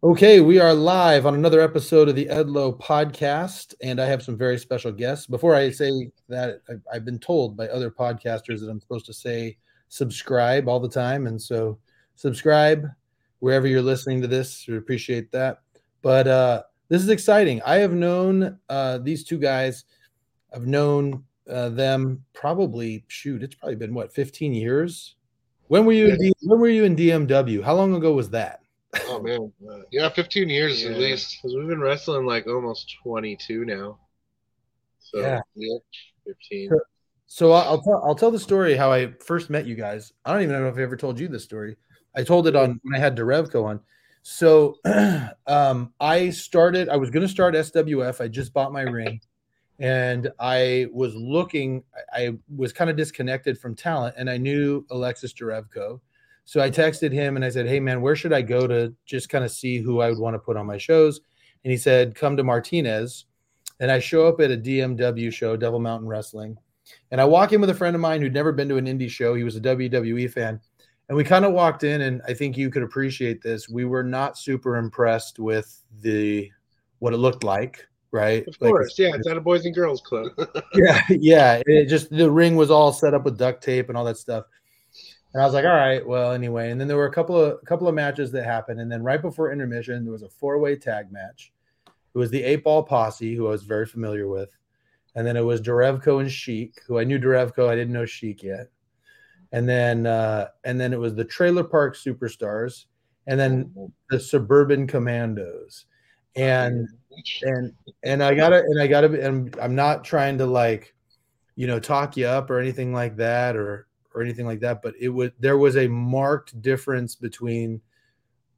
Okay, we are live on another episode of the Edlow podcast, and I have some very special guests. Before I say that, I've, been told by other podcasters that I'm supposed to say subscribe all the time, and so subscribe wherever you're listening to this. We appreciate that. But uh, this is exciting. I have known uh, these two guys. I've known uh, them probably shoot. It's probably been what 15 years. When were you? In when were you in DMW? How long ago was that? Oh man, uh, yeah, 15 years Yeah, at least. because we've been wrestling like almost 22 now. So Yeah. Yeah. 15. Sure. So I- I'll tell I'll tell the story how I first met you guys. I don't even know if I ever told you this story. I told it on when I had Derevko on. So um, I started. I was going to start SWF. I just bought my ring, and I was looking. I I was kind of disconnected from talent, and I knew Alexis Derevko. So I texted him and I said, "Hey man, where should I go to just kind of see who I would want to put on my shows?" And he said, "Come to Martinez." And I show up at a DMW show, Devil Mountain Wrestling, and I walk in with a friend of mine who'd never been to an indie show. He was a WWE fan. And we kind of walked in, and I think you could appreciate this. We were not super impressed with the what it looked like, right? Of Like, course, yeah, it's at a Boys and Girls Club. yeah, yeah. It just the ring was all set up with duct tape and all that stuff. And I was like, all right, well, anyway. And then there were a couple of a couple of matches that happened, and then right before intermission, there was a four way tag match. It was the eight ball posse, who I was very familiar with, and then it was Derevko and Sheik, who I knew Derevko, I didn't know Sheik yet. And then uh, and then it was the Trailer Park Superstars, and then the Suburban Commandos. And and and I gotta and I gotta and I'm not trying to like, you know, talk you up or anything like that or or anything like that, but it was there was a marked difference between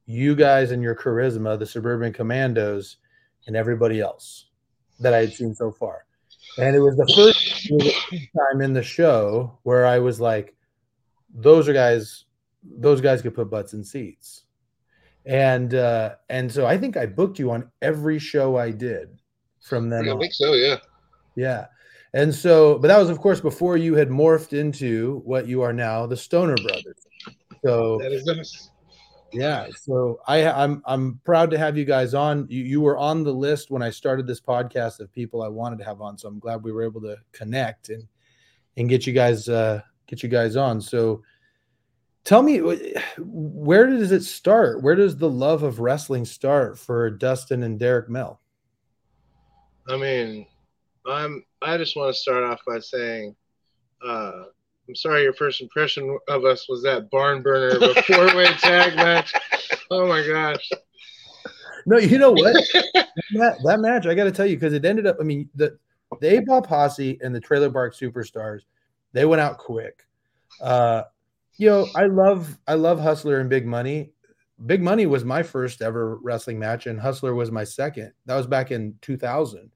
you guys and your charisma, the suburban commandos, and everybody else that I had seen so far. And it was the first, it was the first time in the show where I was like, those are guys, those guys could put butts in seats and uh and so i think i booked you on every show i did from then I on think so. Yeah. yeah and so but that was of course before you had morphed into what you are now the stoner brothers. So that is us. yeah so i i'm i'm proud to have you guys on. You, you were on the list when i started this podcast of people i wanted to have on so i'm glad we were able to connect and and get you guys uh get you guys on. So tell me where does it start? Where does the love of wrestling start for dustin and derek Mehl? I mean, I'm. I just want to start off by saying, uh, I'm sorry your first impression of us was that barn burner of a four way tag match. Oh my gosh. no you know what that, that match i gotta tell you because it ended up i mean the the eight ball posse and the trailer park superstars they went out quick uh you know i love i love hustler and big money big money was my first ever wrestling match and hustler was my second that was back in 2000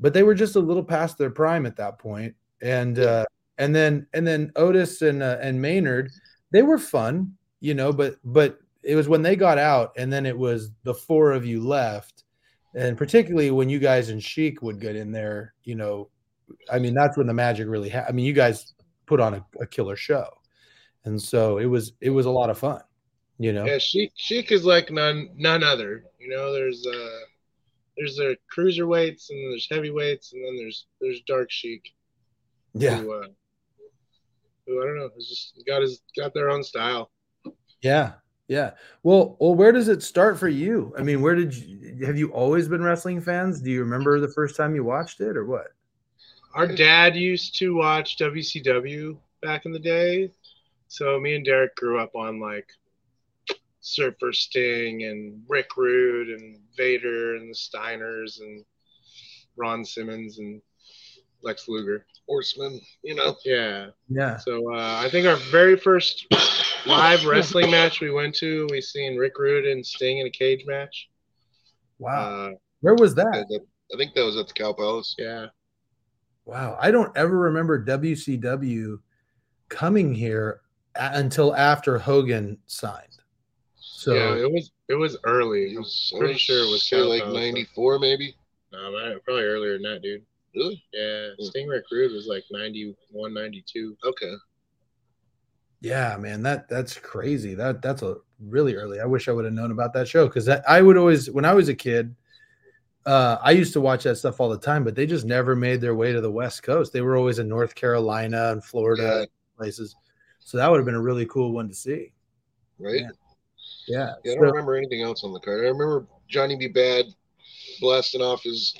but they were just a little past their prime at that point and uh and then and then otis and uh, and maynard they were fun you know but but it was when they got out and then it was the four of you left and particularly when you guys and Sheik would get in there, you know, I mean, that's when the magic really ha- I mean, you guys put on a, a killer show. And so it was it was a lot of fun, you know. Yeah, Sheik Sheik is like none none other. You know, there's uh there's the cruiserweights and there's heavyweights and then there's there's dark Sheik. Yeah. Who, uh, who I don't know, has just got his got their own style. Yeah. Yeah. Well, well, where does it start for you? I mean, where did you have you always been wrestling fans? Do you remember the first time you watched it or what? Our dad used to watch WCW back in the day, so me and Derek grew up on like Surfer Sting and Rick Rude and Vader and the Steiners and Ron Simmons and Lex Luger. Horseman, you know. Yeah. Yeah. So uh, I think our very first live wrestling match we went to, we seen Rick Rude and Sting in a cage match. Wow. Uh, where was that? that- I think that was at the Cow Palace. yeah. Wow. I don't ever remember WCW coming here a- until after Hogan signed. So yeah, it was it was early. I'm pretty sure it was say Cow like '94, maybe. No, man, probably earlier than that, dude. Really? Yeah, Hmm. Sting Rick Rude was like 91, 92. Okay. Yeah, man, that that's crazy. That that's a really early. I wish I would have known about that show because I would always, when I was a kid, uh, I used to watch that stuff all the time, but they just never made their way to the West Coast. They were always in North Carolina and Florida Yeah. places. So that would have been a really cool one to see. right? Yeah. Yeah. Yeah, I don't remember anything else on the card. I remember Johnny B. Bad blasting off his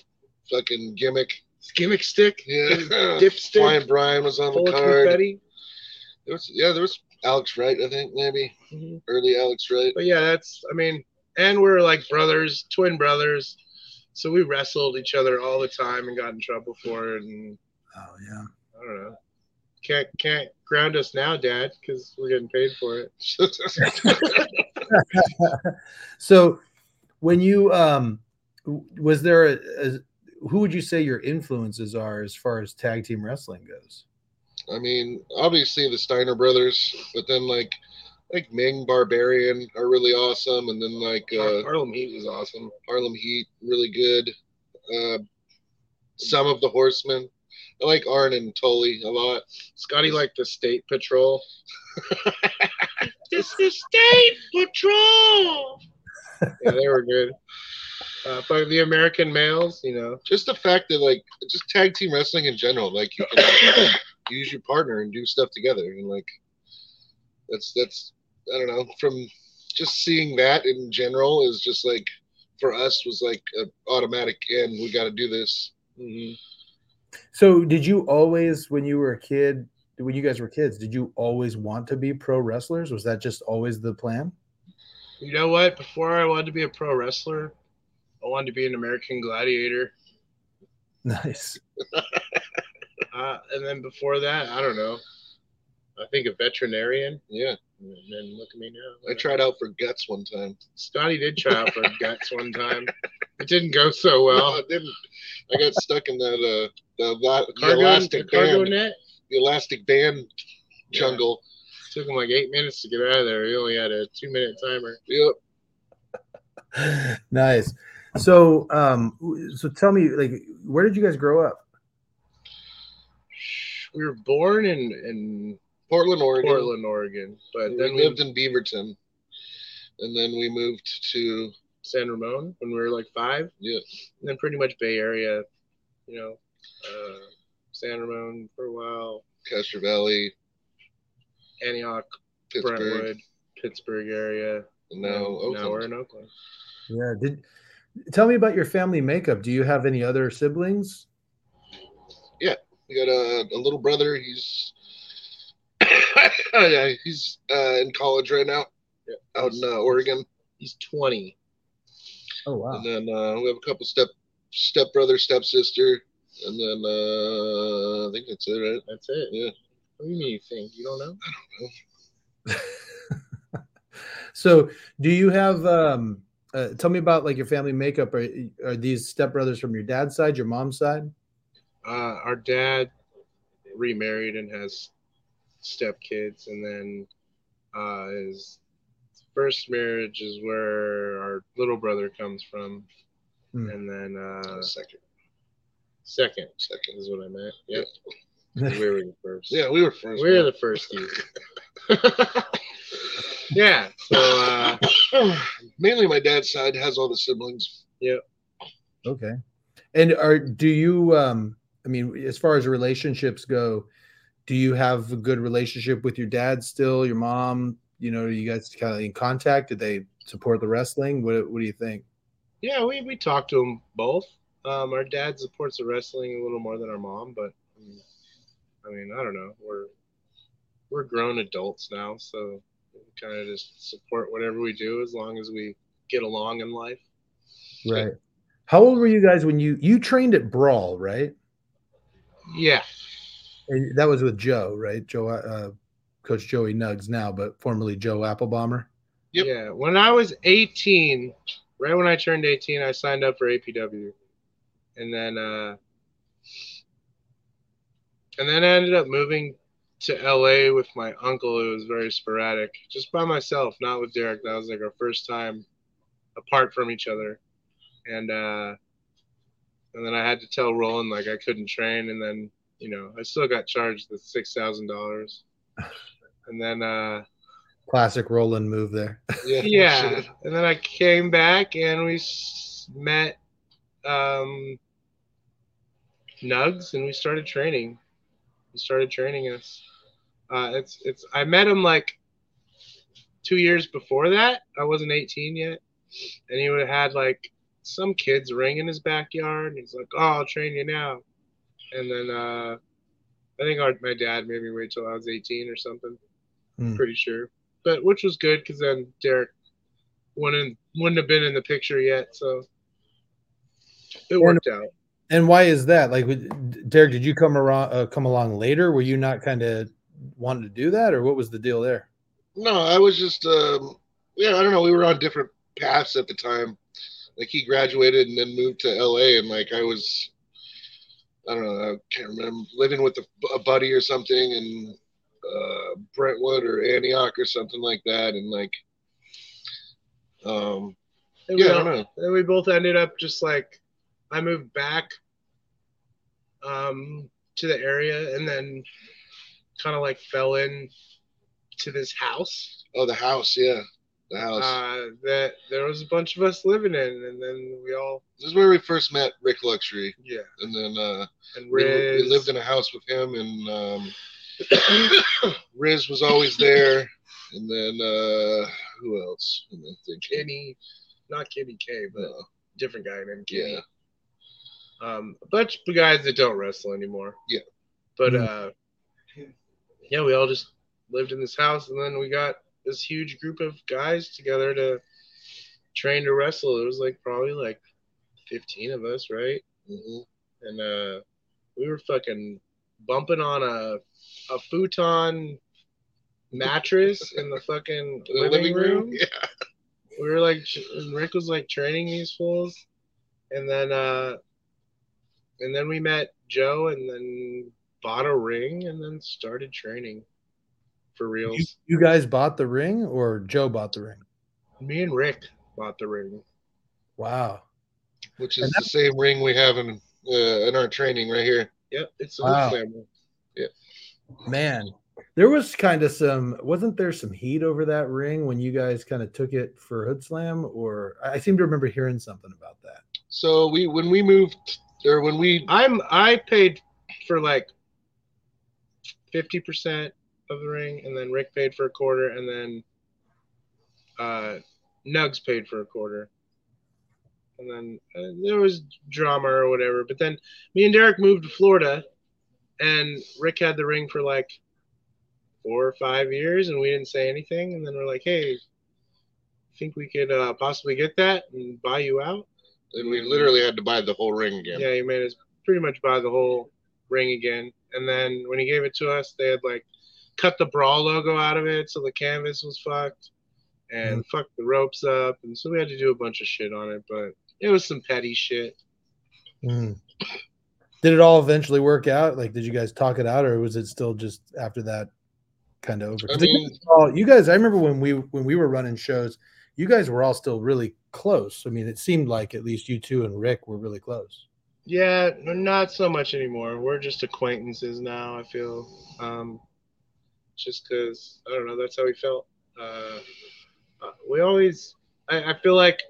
fucking gimmick. Gimmick stick, Yeah, dipstick, Brian Bryan was on full the card. confetti. There was, yeah, there was Alex Wright, I think maybe Mhm. early Alex Wright. But yeah, that's I mean, and we're like brothers, twin brothers. So we wrestled each other all the time and got in trouble for it. And Oh, yeah. I don't know. Can't can't ground us now, Dad, because we're getting paid for it. so when you um was there a, a who would you say your influences are as far as tag team wrestling goes I mean, obviously the Steiner brothers, but then like like Meng Barbarian are really awesome, and then like uh, Harlem Heat was awesome. Harlem Heat really good. Uh, some of the Horsemen. I like Arn and Tully a lot. Scotty liked the State Patrol. this is State Patrol. yeah, they were good. Uh, but the American males, you know, Just the fact that like just tag team wrestling in general, like you can use your partner and do stuff together, and like that's that's I don't know from just seeing that in general is just like for us was like an automatic and we got to do this. mhm. so did you always when you were a kid when you guys were kids did you always want to be pro wrestlers was that just always the plan you know what? Before I wanted to be a pro wrestler, I wanted to be an American gladiator. nice Uh, and then before that, I don't know. I think a veterinarian. Yeah, And then look at me now. I tried out for guts one time. Scotty did try out for guts one time. It didn't go so Well, well. I didn't. I got stuck in that uh the, la- the Cargo, the elastic cargo band, net the elastic band Yeah. jungle. took him like eight minutes to get out of there. He only had a two minute timer. Yep. nice so um so tell me like where did you guys grow up We were born in in Portland, Oregon. Portland, Oregon, but We then we lived in Beaverton, and then we moved to San Ramon when we were like five. yeah. and then pretty much Bay Area, you know, uh, San Ramon for a while, Castro Valley, Antioch, Pittsburgh, Brentwood, Pittsburgh area. and now and Oakland. now we're in Oakland. yeah did tell me about your family makeup do you have any other siblings Yeah, We got a, a little brother. He's yeah, he's uh, in college right now, Yeah. out in uh, Oregon. He's 20. oh wow And then uh, we have a couple step step brother, step sister, and then uh, I think that's it, right? That's it. Yeah. What do you mean you think? You don't know? so do you have um uh, tell me about like your family makeup are, are these stepbrothers from your dad's side your mom's side Uh, our dad remarried and has stepkids, and then uh, his first marriage is where our little brother comes from, Hmm. and then uh, second, second second. is what I meant. Yep, we were the first. Yeah, we were first. We're the first yeah. So uh, Mainly my dad's side has all the siblings. Yeah. Okay and are do you um i mean as far as relationships go do you have a good relationship with your dad still your mom you know are you guys kind of in contact did they support the wrestling what, what do you think yeah, we we talked to them both. Um, our dad supports the wrestling a little more than our mom, but I mean, I don't know. We're we're grown adults now, so we kind of just support whatever we do as long as we get along in life. right how old were you guys when you you trained at brawl right Yeah, And that was with joe right joe uh coach joey nugs now but formerly joe Applebaumer Yep. yeah. When I was 18, right when I turned 18, I signed up for APW, and then uh, and then I ended up moving to LA with my uncle. It was very sporadic, just by myself, not with Derek. That was like our first time apart from each other, and uh, and then I had to tell Roland like I couldn't train, and then you know I still got charged the six thousand dollars, and then uh, Classic Roland move there. Yeah. yeah and then i came back and we s- met um nugs and we started training. He started training us. Uh it's it's i met him like two years before that. I wasn't 18 yet. And he would have had like some kid's ring in his backyard and he's like oh i'll train you now. And then uh i think our, my dad made me wait till i was 18 or something. Hmm. pretty sure. But which was good because then derek wouldn't wouldn't have been in the picture yet, so it worked out. And why is that? Like, Derek, did you come around, uh, come along later? Were you not kind of wanting to do that, or what was the deal there? No, I was just um yeah, I don't know, we were on different paths at the time. Like he graduated and then moved to LA and like I was I don't know, I can't remember living with a, a buddy or something in uh Brentwood or Antioch or something like that and like um And yeah, we, I don't know. and we both ended up just like I moved back um, to the area and then kind of like fell in to this house Oh the house, yeah. The house. uh, that there was a bunch of us living in, and then we all this is where we first met Rick Luxury. yeah, And then uh and we, Riz, we lived in a house with him and um Riz was always there. And then uh who else? I thinking? Kenny, not Kenny K, but Uh, different guy named Kenny. yeah. Um, a bunch of guys that don't wrestle anymore. Yeah. But Mm. uh, yeah, we all just lived in this house, and then we got this huge group of guys together to train to wrestle. It was like probably like fifteen of us, right? mhm. And uh, we were fucking bumping on a a futon mattress in the fucking The living, room Yeah. we were like Rick was like training these fools and then uh and then we met Joe and then bought a ring and then started training for You, reals. you guys bought the ring, or Joe bought the ring? Me and Rick bought the ring. Wow. Which And is the same ring we have in uh, in our training right here. Yep, it's a Wow. Hood family. Man, there was kind of some, wasn't there some heat over that ring when you guys kind of took it for Hoodslam? Or I I seem to remember hearing something about that. So we when we moved or when we I'm I paid for like fifty percent of the ring, and then Rick paid for a quarter, and then uh, Nugs paid for a quarter, and then uh, there was drama or whatever. But then me and Derek moved to Florida, and Rick had the ring for like four or five years, and we didn't say anything. And then we're like, hey. Think we could uh, possibly get that and buy you out? And we literally had to buy the whole ring again. Yeah, he made us pretty much buy the whole ring again. And then when he gave it to us, they had like cut the brawl logo out of it, so the canvas was fucked, and fucked the ropes up, and so we had to do a bunch of shit on it. But it was some petty shit. Mm. Did it all eventually work out? Like, did you guys talk it out, or was it still just after that kind of over? I you mean- guys you guys, I remember when we when we were running shows, you guys were all still really close. I mean, it seemed like at least you two and Rick were really close. Yeah, not so much anymore. We're just acquaintances now. I feel, um, just because I don't know. That's how we felt. Uh, uh, we always. I, I feel like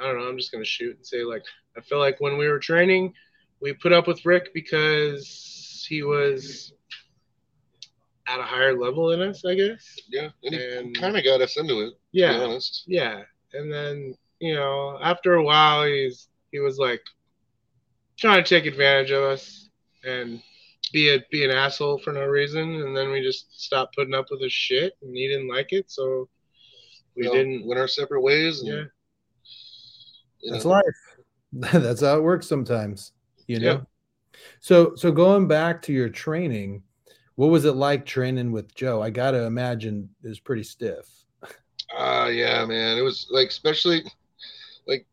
I don't know. I'm just gonna shoot and say like I feel like when we were training, we put up with Rick because he was at a higher level than us. I guess. Yeah, and he And- kind of got us into it. To be Yeah. honest. Yeah, and then you know, after a while, he's he was like trying to take advantage of us and be a be an asshole for no reason, and then we just stopped putting up with his shit, and he didn't like it, so we We all didn't. went our separate ways. And, Yeah, That's know, life. That's how it works sometimes, you know. Yeah. So, so going back to your training, what was it like training with Joe? I got to imagine it was pretty stiff. Ah, yeah, man. It was like, especially, like,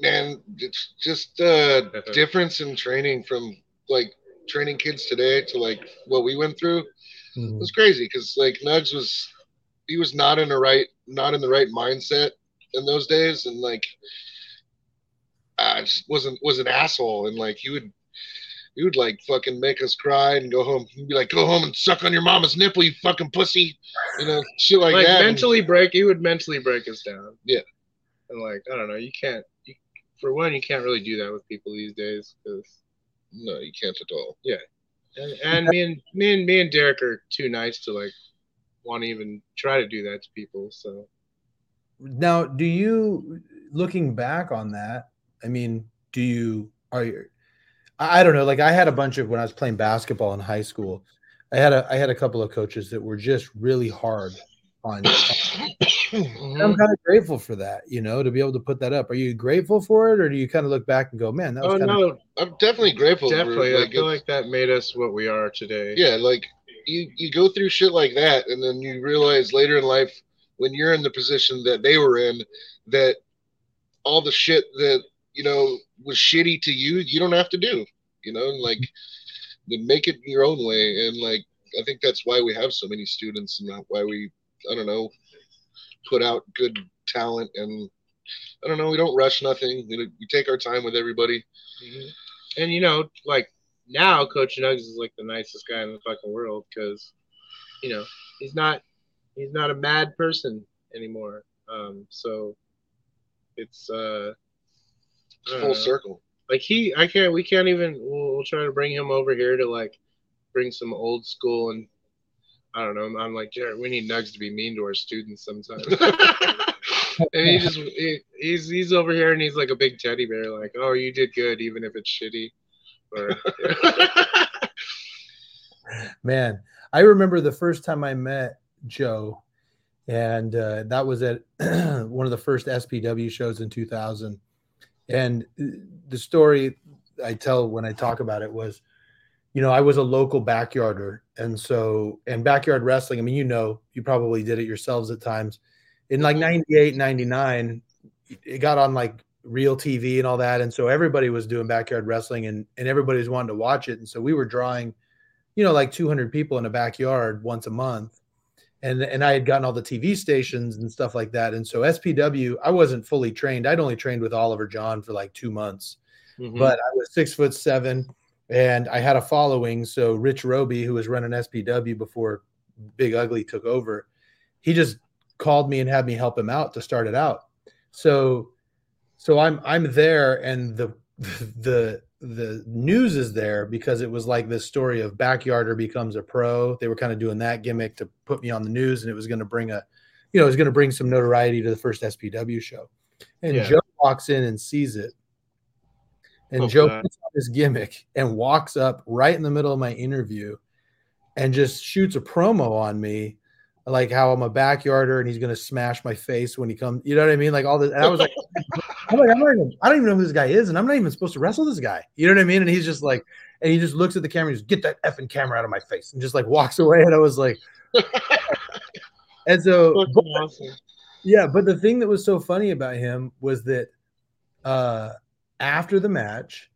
man, it's just uh difference in training from like training kids today to like what we went through. It was crazy because like Nugs was, he was not in the right, not in the right mindset in those days, and like, I just wasn't was an asshole, and like he would, he would like fucking make us cry and go home. He'd be like, "Go home and suck on your mama's nipple, you fucking pussy," you know, shit like, like that. And- mentally break. He would mentally break us down. Yeah. And like I don't know, you can't. You, for one, you can't really do that with people these days because. no, you can't at all. And, and me and me and me and Derek are too nice to like want to even try to do that to people. So Now, do you looking back on that? I mean, do you are you? I I don't know. Like I had a bunch of when I was playing basketball in high school. I had a I had a couple of coaches that were just really hard on. Mm-hmm. I'm kind of grateful for that, you know, to be able to put that up. Are you grateful for it, or do you kind of look back and go, "Man, that was oh kind of no, I'm definitely grateful. for, definitely. I like, feel like that made us what we are today. yeah, like you you go through shit like that, and then you realize later in life when you're in the position that they were in, that all the shit that you know was shitty to you, you don't have to do. You know, like then make it your own way. And like I think that's why we have so many students, and why we I don't know put out good talent and. I don't know. We don't rush nothing. We, we take our time with everybody. Mhm. And you know, like now, Coach Nugs is like the nicest guy in the fucking world because, you know, he's not he's not a mad person anymore. Um, so it's uh, I don't Full know. circle. like he I can't we can't even we'll, we'll try to bring him over here to like bring some old school and I don't know I'm like Jared we need Nugs to be mean to our students sometimes and he just he, he's he's over here and he's like a big teddy bear like oh you did good even if it's shitty or Man, I remember the first time I met Joe, and uh, that was at one of the first SPW shows in 2000. And uh, the story I tell when I talk about it was, you know, I was a local backyarder. And so, and backyard wrestling, I mean, you know, you probably did it yourselves at times. In like 98, 99, it got on like real TV and all that. And so everybody was doing backyard wrestling and, and everybody was wanting to watch it. And so we were drawing you know, like 200 people in a backyard once a month. And, and I had gotten all the TV stations and stuff like that. And so SPW, I wasn't fully trained. I'd only trained with Oliver John for like two months, Mhm. but I was six foot seven and I had a following. So Rich Roby, who was running SPW before Big Ugly took over, he just called me and had me help him out to start it out. So, so I'm, I'm there and the, the, the news is there because it was like this story of backyarder becomes a pro. They were kind of doing that gimmick to put me on the news, and it was going to bring a, you know, it was going to bring some notoriety to the first SPW show. And Yeah. Joe walks in and sees it, and Oh, Joe God. puts on his gimmick and walks up right in the middle of my interview, and just shoots a promo on me, like how I'm a backyarder and he's going to smash my face when he comes. You know what I mean? Like all this. And I was like, I'm like, I'm not even, I don't even know who this guy is, and I'm not even supposed to wrestle this guy. You know what I mean? And he's just like, and he just looks at the camera and just get that effing camera out of my face, and just like walks away. And I was like, and so, but- awesome. yeah, but the thing that was so funny about him was that uh after the match,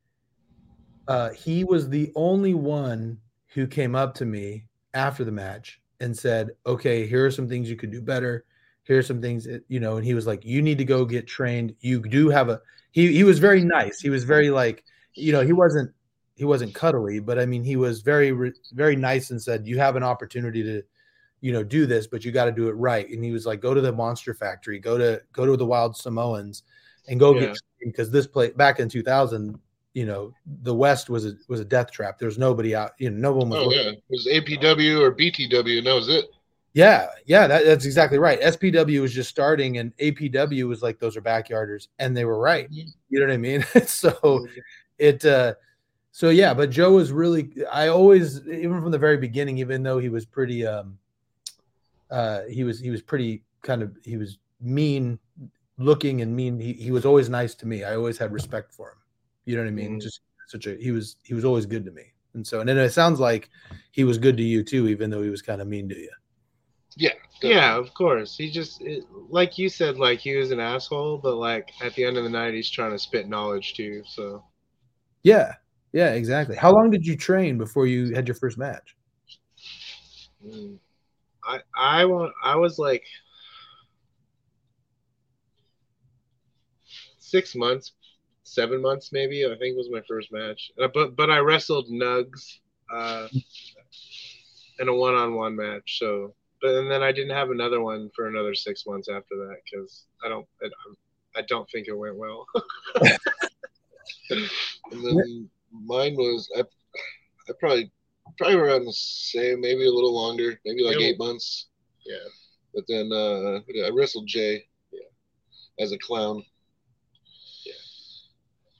uh he was the only one who came up to me after the match and said, "Okay, here are some things you could do better. Here are some things you know." And he was like, "You need to go get trained. You do have a." He he was very nice. He was very like, you know, he wasn't he wasn't cuddly, but I mean, he was very very nice and said, "You have an opportunity to." you know do this but you got to do it right and he was like go to the monster factory go to go to the wild samoans and go Yeah. get because this place back in 2000 you know the west was a was a death trap there's nobody out you know no one was Oh yeah, it was APW or BTW, and that was it. Yeah yeah that, that's exactly right. Spw was just starting and apw was like those are backyarders and they were right. Mhm. you know what i mean? So it uh so yeah but joe was really i always even from the very beginning even though he was pretty um uh he was he was pretty kind of he was mean looking and mean he, he was always nice to me. I always had respect for him. You know what i mean? Mhm. just such a he was he was always good to me. And so and then it sounds like he was good to you too even though he was kind of mean to you Yeah. Yeah, of course. He just it, like you said, like he was an asshole, but like at the end of the night, he's trying to spit knowledge too. So yeah yeah exactly how long did you train before you had your first match mm, I I want I was like six months, seven months maybe. I think was my first match. Uh, but but I wrestled Nugs uh, in a one-on-one match. So, but and then I didn't have another one for another six months after that because I don't I, I don't think it went well. and then mine was I, I probably probably around the same, maybe a little longer, maybe like Yeah. eight months. yeah. But then uh, I wrestled Jay, Yeah. as a clown. Yeah.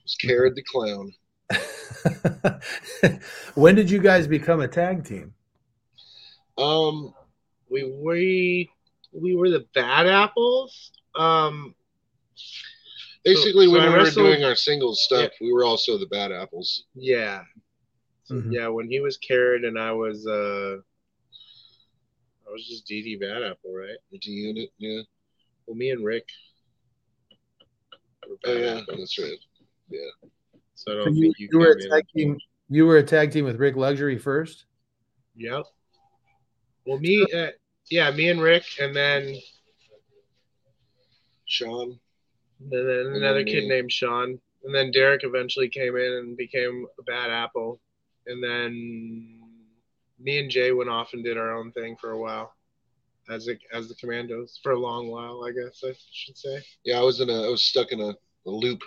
Was Carrot the clown. when did you guys become a tag team? Um, we we we were the bad apples. Um, basically, so when I we were doing our singles stuff, we were also the bad apples. yeah, So, Mhm. yeah. When he was carrot and I was uh, I was just DD bad apple, right? The G unit, yeah. Well, me and Rick. were Oh yeah, Apple, that's right. Yeah. So I don't you, think you, you were a tag team. You were a tag team with Rick Luxury first. Yep. Well, me, uh, yeah, me and Rick, and then Sean. and then another kid me. named Sean, and then Derek eventually came in and became a bad apple, and then me and Jay went off and did our own thing for a while, as a, as the Commandos for a long while, I guess I should say. Yeah, I was in a, I was stuck in a, a loop.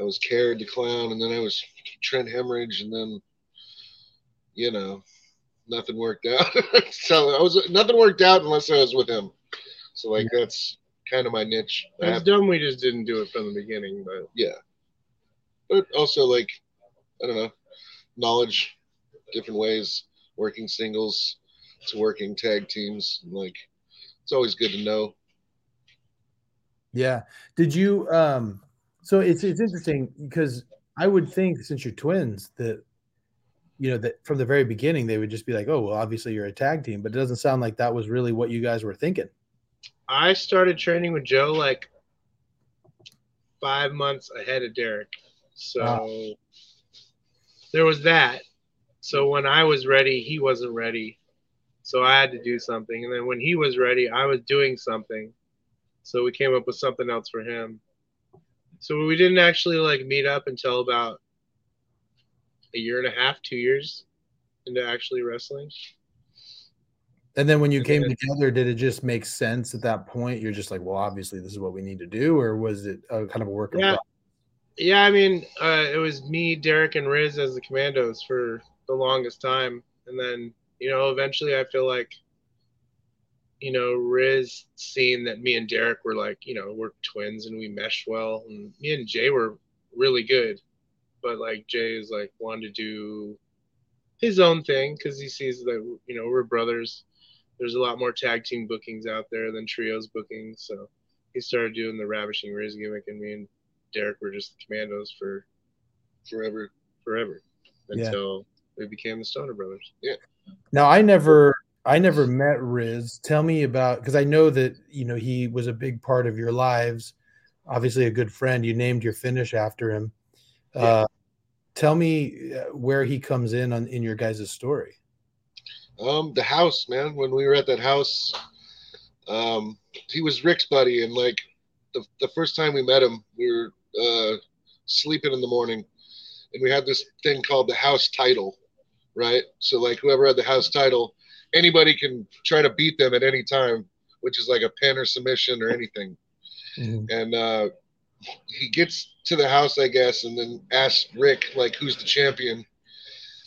I was Carrot the clown, and then I was Trent Hemorrhage, and then, you know, nothing worked out. so I was nothing worked out unless I was with him. So like that's kind of my niche. I It's dumb we just didn't do it from the beginning, but yeah, but also like I don't know, knowledge, different ways, working singles to working tag teams. Like it's always good to know. Yeah. Did you? Um. So it's it's interesting because I would think since you're twins that you know that from the very beginning they would just be like, oh well, obviously you're a tag team, but it doesn't sound like that was really what you guys were thinking. I started training with Joe like five months ahead of Derek. So Wow. there was that. So when I was ready, he wasn't ready. So I had to do something. And then when he was ready, I was doing something. So we came up with something else for him. So we didn't actually like meet up until about a year and a half, two years into actually wrestling. And then when you And came then- together, did it just make sense at that point? You're just like, well, obviously this is what we need to do, or was it a kind of a work? Yeah. Yeah, I mean, uh, it was me, Derek, and Riz as the commandos for the longest time, and then you know, eventually, I feel like, you know, Riz seeing that me and Derek were like, you know, we're twins and we meshed well, and me and Jay were really good, but like Jay is like wanted to do his own thing because he sees that you know we're brothers. There's a lot more tag team bookings out there than trios bookings, so he started doing the ravishing Riz gimmick, and me and Derek were just the commandos for Forever. forever Yeah. until we became the Stoner Brothers. Yeah. Now I never I never met Riz. Tell me about because I know that you know he was a big part of your lives. Obviously, a good friend. You named your finish after him. Uh, tell me uh, where he comes in on in your guys' story. Um, the house, man. When we were at that house, um, he was Rick's buddy, and like the the first time we met him, we were uh, sleeping in the morning, and we had this thing called the house title, right? So like whoever had the house title, anybody can try to beat them at any time, which is like a pin or submission or anything. And uh, he gets to the house, I guess, and then asks Rick like, "Who's the champion?"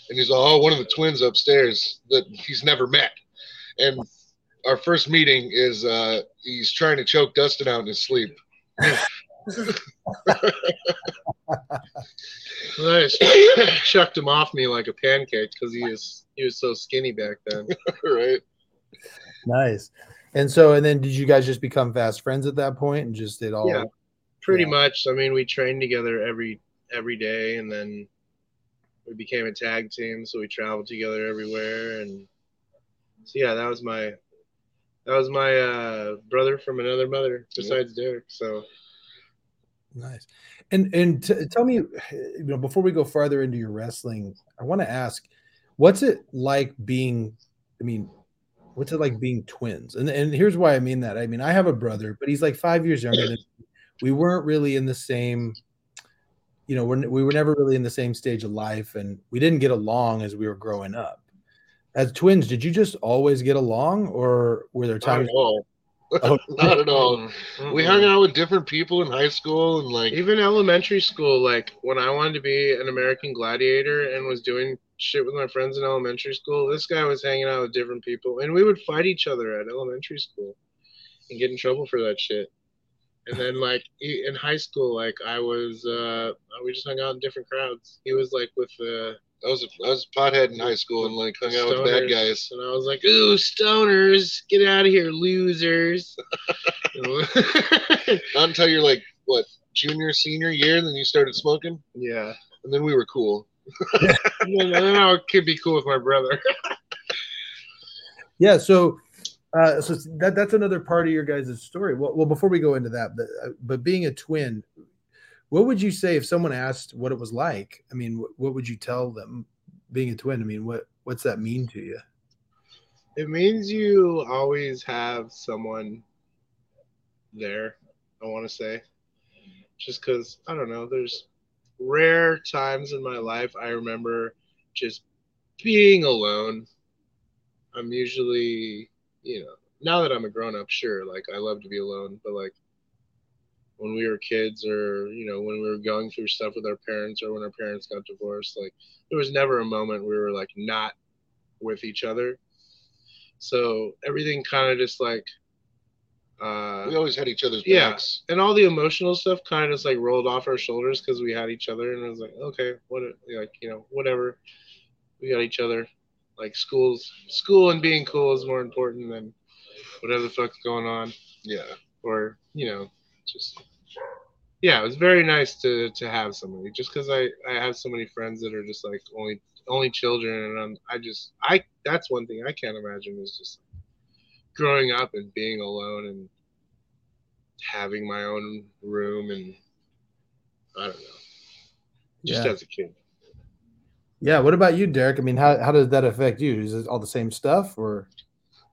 And he's like, "Oh, one of the twins upstairs that he's never met." And our first meeting is uh, he's trying to choke Dustin out in his sleep. I just shucked him off me like a pancake because he was he was so skinny back then. right? Nice. And so, and then did you guys just become fast friends at that point and just did all? Yeah. Pretty Yeah. much. I mean, we trained together every every day, and then we became a tag team, so we traveled together everywhere. And so yeah, that was my that was my uh, brother from another mother besides Derek. So Nice. And and t- tell me, you know, before we go farther into your wrestling, I want to ask, what's it like being? I mean, what's it like being twins? And and here's why I mean that. I mean, I have a brother, but he's like five years younger than me. We weren't really in the same you know, we're, we were never really in the same stage of life, and we didn't get along as we were growing up. As twins, did you just always get along, or were there times? at all. Oh. Not at all. Mm-mm. We hung out with different people in high school and like Even elementary school, like when I wanted to be an American gladiator and was doing shit with my friends in elementary school, this guy was hanging out with different people, and we would fight each other at elementary school and get in trouble for that shit. And then like e- in high school, like I was, uh, we just hung out in different crowds. He was like with the I was a, I was a pothead in high school and like hung out with bad guys. and I was like, "Ooh, stoners, get out of here, losers!" Not until you're like what junior senior year, and then you started smoking, yeah, and then we were cool. and then I could be cool with my brother. Yeah, so uh, so that that's another part of your guys' story. Well, well, before we go into that, but, uh, but being a twin, what would you say if someone asked what it was like? I mean, what, what would you tell them being a twin? I mean, what what's that mean to you? It means you always have someone there, I want to say. Just because, I don't know, there's rare times in my life I remember just being alone. I'm usually, you know, now that I'm a grown up, sure, like I love to be alone, but like when we were kids or, you know, when we were going through stuff with our parents or when our parents got divorced, like there was never a moment we were like not with each other. So everything kind of just like, uh, We always had each other's Yeah. backs. and all the emotional stuff kind of just like rolled off our shoulders because we had each other, and I was like, okay, what, like you know, whatever, we got each other. Like schools, school and being cool is more important than whatever the fuck's going on, Yeah. or you know, just yeah, it was very nice to to have somebody. Just because I I have so many friends that are just like only only children, and I'm, I just I that's one thing I can't imagine is just growing up and being alone and having my own room and I don't know, just Yeah. as a kid. Yeah. What about you, Derek? I mean, how how does that affect you? Is it all the same stuff, or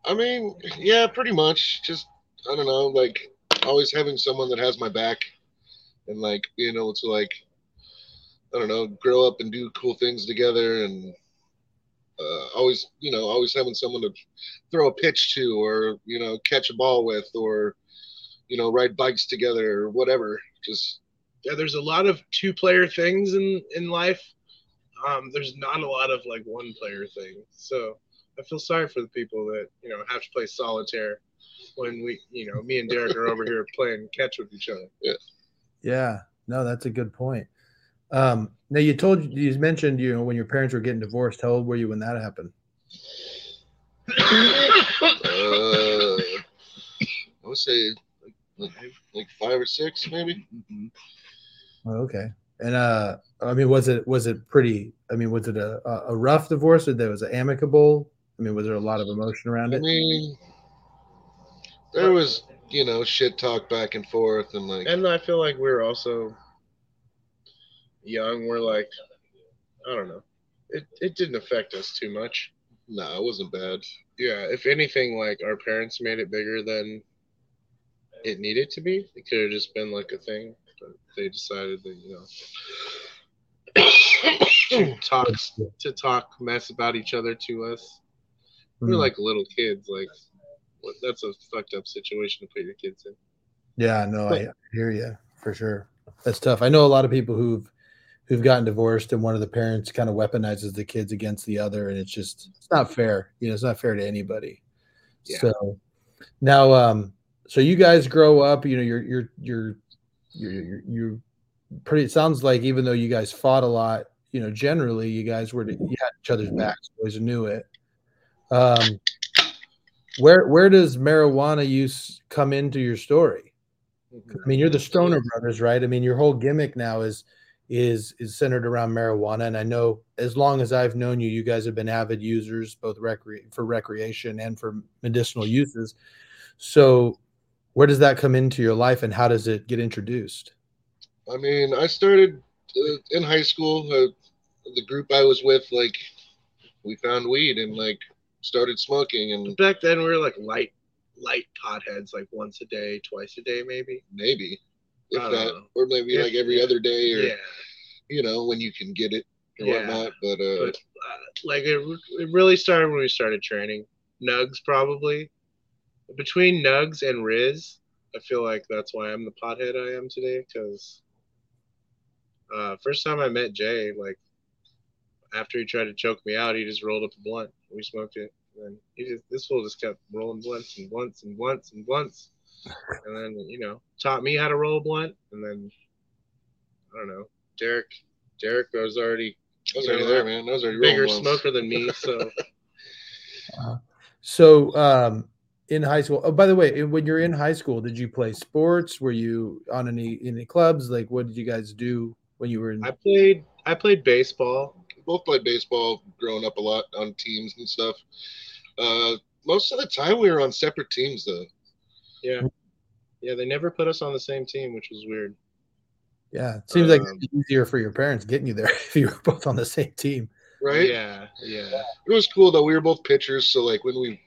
I mean, yeah, pretty much. Just I don't know, like always having someone that has my back, and like being able to like I don't know, grow up and do cool things together, and uh, always you know always having someone to throw a pitch to, or you know catch a ball with, or you know ride bikes together, or whatever. Just Yeah, there's a lot of two player things in in life. Um, there's not a lot of like one player things. So I feel sorry for the people that you know have to play solitaire when we, you know, me and Derek are over here playing catch with each other. yeah? Yeah. No, that's a good point. Um, now you told you mentioned you know when your parents were getting divorced. How old were you when that happened? uh, I would say like, like five or six, maybe. Oh, okay. And uh, I mean, was it was it pretty? I mean, was it a a- a rough divorce? Or there was it amicable? I mean, was there a lot of emotion around I it? mean, there was, you know, shit talk back and forth, and like, And I feel like we're also young. We're like, I don't know. It it didn't affect us too much. nah, it wasn't bad. Yeah, if anything, like our parents made it bigger than it needed to be. It could have just been like a thing, but they decided that you know to talk to talk mess about each other to us. We're Hmm. like little kids. Like what, that's a fucked up situation to put your kids in. Yeah, no, I hear you for sure. That's tough. I know a lot of people who've who've gotten divorced and one of the parents kind of weaponizes the kids against the other, and it's just it's not fair. You know, it's not fair to anybody. Yeah. So now, um, so you guys grow up. You know, you're you're you're you're you're, you're pretty. It sounds like even though you guys fought a lot, you know, generally you guys were you had each other's backs. Always knew it. Um, where where does marijuana use come into your story? I mean, you're the Stoner brothers, right? I mean, your whole gimmick now is is is centered around marijuana, and I know as long as I've known you, you guys have been avid users, both recre- for recreation and for medicinal uses. So, where does that come into your life, and how does it get introduced? I mean, I started uh, in high school. Uh, the group I was with, like, we found weed and like started smoking, and Back then, we were like light, light potheads, like once a day, twice a day, maybe. maybe if that, know. or maybe If- like every other day, or Yeah. you know, when you can get it or Yeah. whatnot. But uh, But uh, like it, it really started when we started training. Nugs probably. Between Nugs and Riz, I feel like that's why I'm the pothead I am today. Because uh, first time I met Jay, like after he tried to choke me out, he just rolled up a blunt. We smoked it. And then he just this fool just kept rolling blunts and blunts and blunts and blunts. And then you know taught me how to roll a blunt. And then I don't know, Derek. Derek was already I was already there, man. Those are bigger rolling smoker than me. So So, um, in high school. Oh, by the way, when you're in high school, did you play sports? Were you on any any clubs? Like, what did you guys do when you were in? I played I played baseball. both played baseball growing up a lot on teams and stuff. Uh, most of the time we were on separate teams though. Yeah. Yeah, they never put us on the same team, which was weird. yeah, it seems like um, it's easier for your parents getting you there if you were both on the same team. Right? Yeah, yeah. It was cool though. We were both pitchers, so like when we,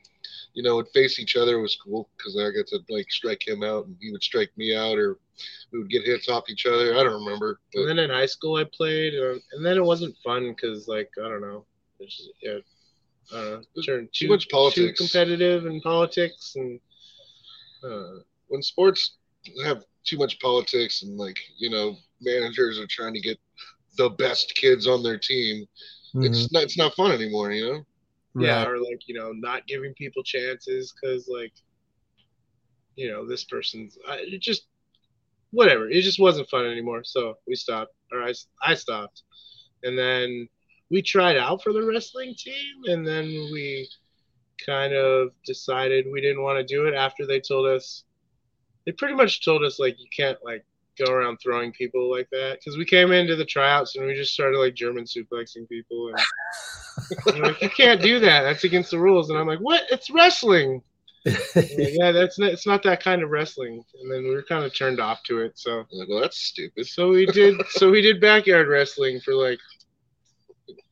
you know, would face each other, it was cool because I got to like strike him out and he would strike me out, or we would get hits off each other. I don't remember, but And then in high school I played, uh, and then it wasn't fun because like I don't know, it's just, yeah, I don't know, turned too too much politics. too competitive and politics and uh, when sports have too much politics and like you know managers are trying to get the best kids on their team, Mhm. it's not it's not fun anymore. You know. Yeah, or like you know not giving people chances because like you know this person's I, it just whatever. It just wasn't fun anymore. So we stopped or I, I stopped. And then we tried out for the wrestling team and then we kind of decided we didn't want to do it after they told us they pretty much told us like you can't like go around throwing people like that because we came into the tryouts and we just started like german suplexing people and they're like, you can't do that. That's against the rules. And I'm like, what? It's wrestling. Like, yeah, that's not. It's not that kind of wrestling. And then we were kind of turned off to it. So, I'm like, well, that's stupid. so we did. so we did backyard wrestling for like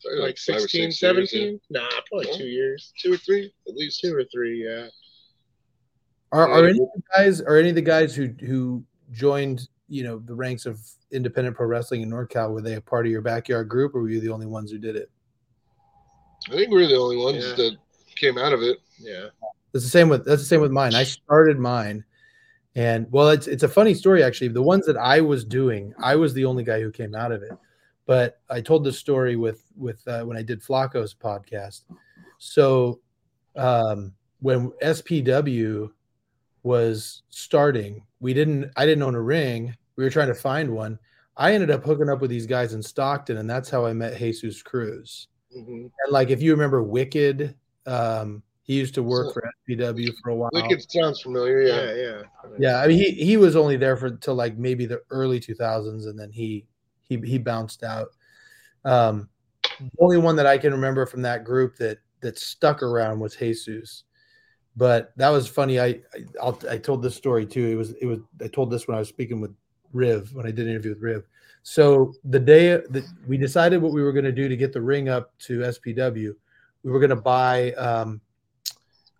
Probably like five 16, six years, yeah. 17. Nah, probably Yeah. two years, two or three at least. two or three. Yeah. Are, are any of the guys are any of the guys who who joined you know the ranks of independent pro wrestling in NorCal were they a part of your backyard group or were you the only ones who did it? I think we were the only ones Yeah. that came out of it. Yeah. It's the same with that's the same with mine. I started mine, and well, it's it's a funny story actually. The ones that I was doing, I was the only guy who came out of it. But I told this story with with uh, when I did Flacco's podcast. So um, when SPW was starting, we didn't. I didn't own a ring. We were trying to find one. I ended up hooking up with these guys in Stockton, and that's how I met Jesus Cruz. hmm And like, if you remember Wicked, um, he used to work So- for SPW for a while. Wicked sounds familiar, Yeah. yeah. Yeah. Yeah, I mean, he he was only there for till like maybe the early 2000s, and then he he he bounced out. Um, the only one that I can remember from that group that that stuck around was Jesus. But that was funny. I I, I'll, told this story too. It was it was I told this when I was speaking with Riv when I did an interview with Riv. So the day that we decided what we were going to do to get the ring up to SPW, we were going to buy um,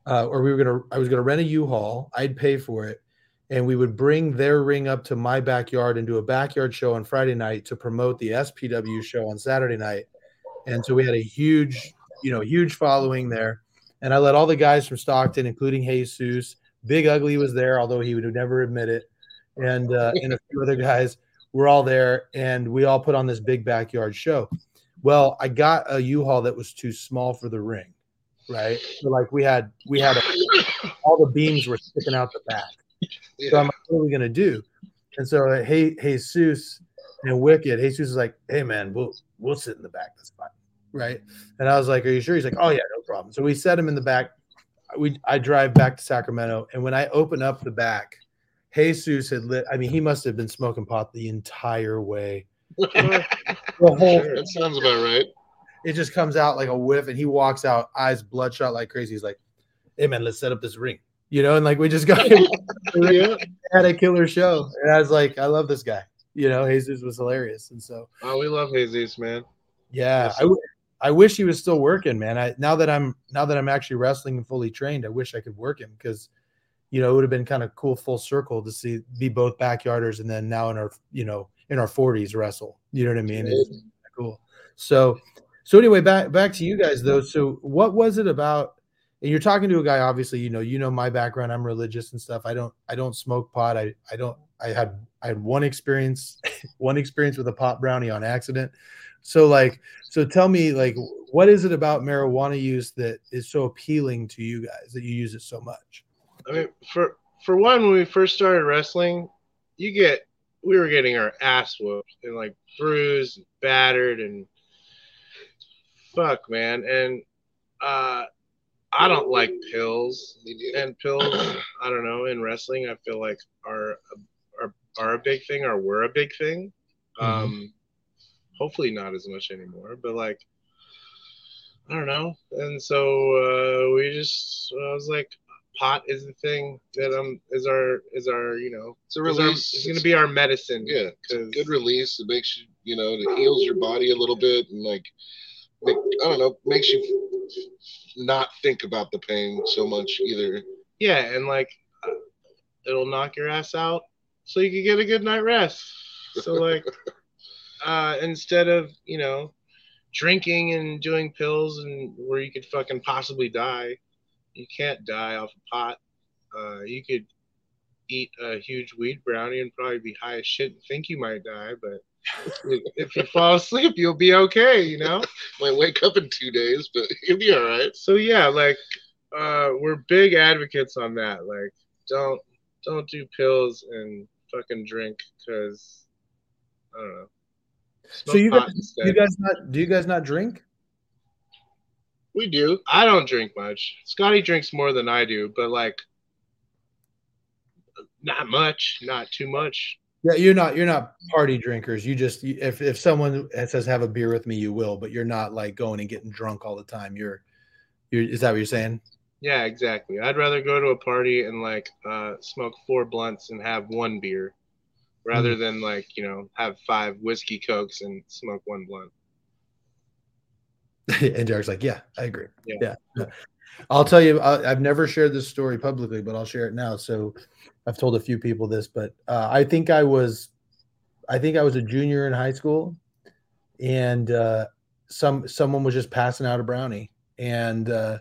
uh, or we were going to I was going to rent a U-Haul. I'd pay for it and we would bring their ring up to my backyard and do a backyard show on Friday night to promote the SPW show on Saturday night. And so we had a huge, you know, huge following there. And I let all the guys from Stockton, including Jesus, Big Ugly was there, although he would never admit it, and uh, and a few other guys were all there, and we all put on this big backyard show. Well, I got a U-Haul that was too small for the ring, right? So like we had we had a, all the beams were sticking out the back. So I'm like, what are we gonna do? And so hey, Jesus and Wicked, Jesus is like, hey man, we'll we'll sit in the back. That's fine, right? And I was like, are you sure? He's like, oh yeah, no problem. So we set him in the back. We I drive back to Sacramento, and when I open up the back, Jesus had lit. I mean, he must have been smoking pot the entire way. The whole that sounds about right. it just comes out like a whiff, and he walks out, eyes bloodshot like crazy. He's like, "Hey man, let's set up this ring," you know, and like we just got Yeah. had a killer show, and I was like, "I love this guy," you know. Jesus was hilarious, and so Oh, we love Jesus, man. yeah. I, I wish he was still working, man. I now that I'm now that I'm actually wrestling and fully trained, I wish I could work him because, you know, it would have been kind of cool full circle to see be both backyarders and then now in our you know in our 40s wrestle. You know what I mean? It's cool. So so anyway, back back to you guys though. So what was it about? And you're talking to a guy, obviously, you know, you know my background. I'm religious and stuff. I don't I don't smoke pot. I I don't I had I had one experience, one experience with a pot brownie on accident. So like, so tell me like what is it about marijuana use that is so appealing to you guys that you use it so much? I mean, for for one, when we first started wrestling, you get we were getting our ass whooped and like bruised, and battered, and fuck, man. And uh, I don't like pills and pills. I don't know. In wrestling, I feel like are are are a big thing or were a big thing. Mm-hmm. Um, hopefully not as much anymore, but like I don't know. And so uh, we just I was like, pot is the thing that um is our is our you know it's a release. It's, going to be our medicine. Yeah, good release. It makes you you know it heals your body a little bit and like make, I don't know makes you not think about the pain so much either. Yeah, and like uh, it'll knock your ass out so you can get a good night rest. So like uh instead of you know drinking and doing pills and where you could fucking possibly die you can't die off a pot. Uh, you could eat a huge weed brownie and probably be high as shit and think you might die, but if you fall asleep, you'll be okay. You know, might wake up in two days, but you'll be all right. So yeah, like uh, we're big advocates on that. Like, don't don't do pills and fucking drink because I don't know. So you guys, you guys not do you guys not drink? We do. I don't drink much. Scotty drinks more than I do, but like not much, not too much. Yeah, you're not you're not party drinkers. You just if if someone says have a beer with me, you will, but you're not like going and getting drunk all the time. You're you're is that what you're saying? Yeah, exactly. I'd rather go to a party and like uh, smoke four blunts and have one beer rather mm. than like, you know, have five whiskey cokes and smoke one blunt. and Derek's like, yeah, I agree. Yeah. yeah. I'll tell you, I, have never shared this story publicly, but I'll share it now. So I've told a few people this, but uh, I think I was, I think I was a junior in high school, and uh, some someone was just passing out a brownie, and uh,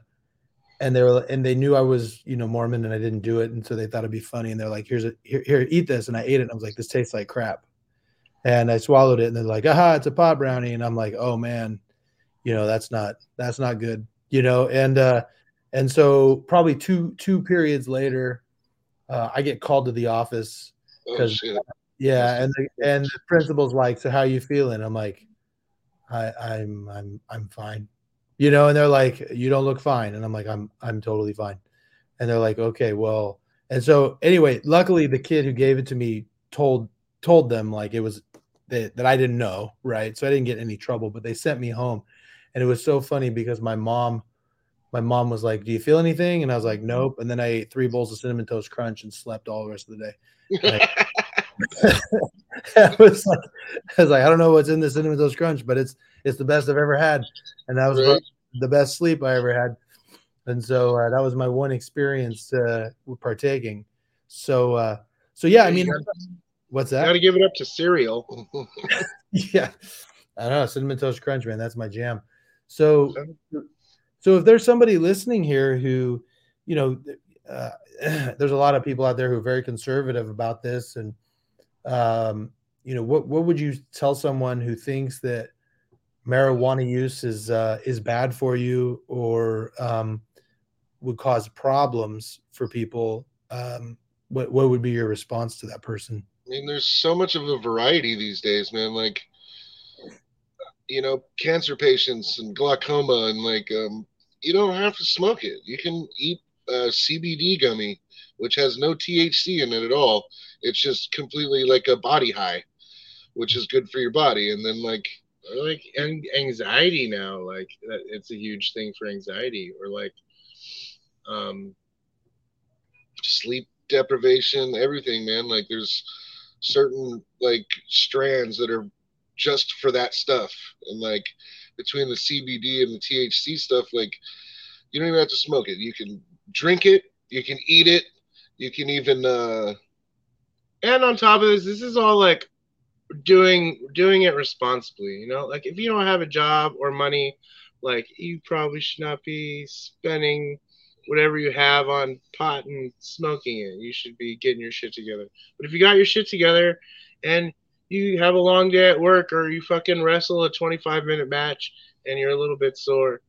and they were and they knew I was you know Mormon and I didn't do it, and so they thought it'd be funny, and they're like, here's a here, here eat this, and I ate it, and I was like, this tastes like crap, and I swallowed it, and they're like, aha, it's a pot brownie, and I'm like, oh man you know that's not that's not good you know? And uh and so probably two two periods later uh, i get called to the office because oh, yeah. And the, and the principal's like so how you feeling? I'm like i i'm i'm i'm fine you know and they're like you don't look fine. And i'm like i'm i'm totally fine. And they're like okay well and so anyway luckily the kid who gave it to me told told them like it was that, that i didn't know right? So i didn't get any trouble but they sent me home. And it was so funny because my mom my mom was like do you feel anything? And i was like nope. And then i ate three bowls of cinnamon toast crunch and slept all the rest of the day. I, was like, I was like i don't know what's in the cinnamon toast crunch but it's it's the best i've ever had. And that was right. the best sleep i ever had. And so uh, that was my one experience uh, partaking. So uh so yeah i mean what's that? got to give it up to cereal. Yeah. I don't know. Cinnamon toast crunch man that's my jam. So, so if there's somebody listening here who, you know, uh, there's a lot of people out there who are very conservative about this, and um, you know, what what would you tell someone who thinks that marijuana use is uh, is bad for you or um, would cause problems for people? Um, what what would be your response to that person? I mean, there's so much of a variety these days, man. Like you know, cancer patients and glaucoma, and like, um, you don't have to smoke it. You can eat a CBD gummy, which has no THC in it at all. It's just completely like a body high, which is good for your body. And then like, like anxiety now, like it's a huge thing for anxiety, or like, um, sleep deprivation, everything, man. Like, there's certain like strands that are just for that stuff. And like between the CBD and the THC stuff, like you don't even have to smoke it. You can drink it, you can eat it, you can even uh and on top of this, this is all like doing doing it responsibly. You know, like if you don't have a job or money, like you probably should not be spending whatever you have on pot and smoking it. You should be getting your shit together. But if you got your shit together and you have a long day at work or you fucking wrestle a 25 minute match and you're a little bit sore,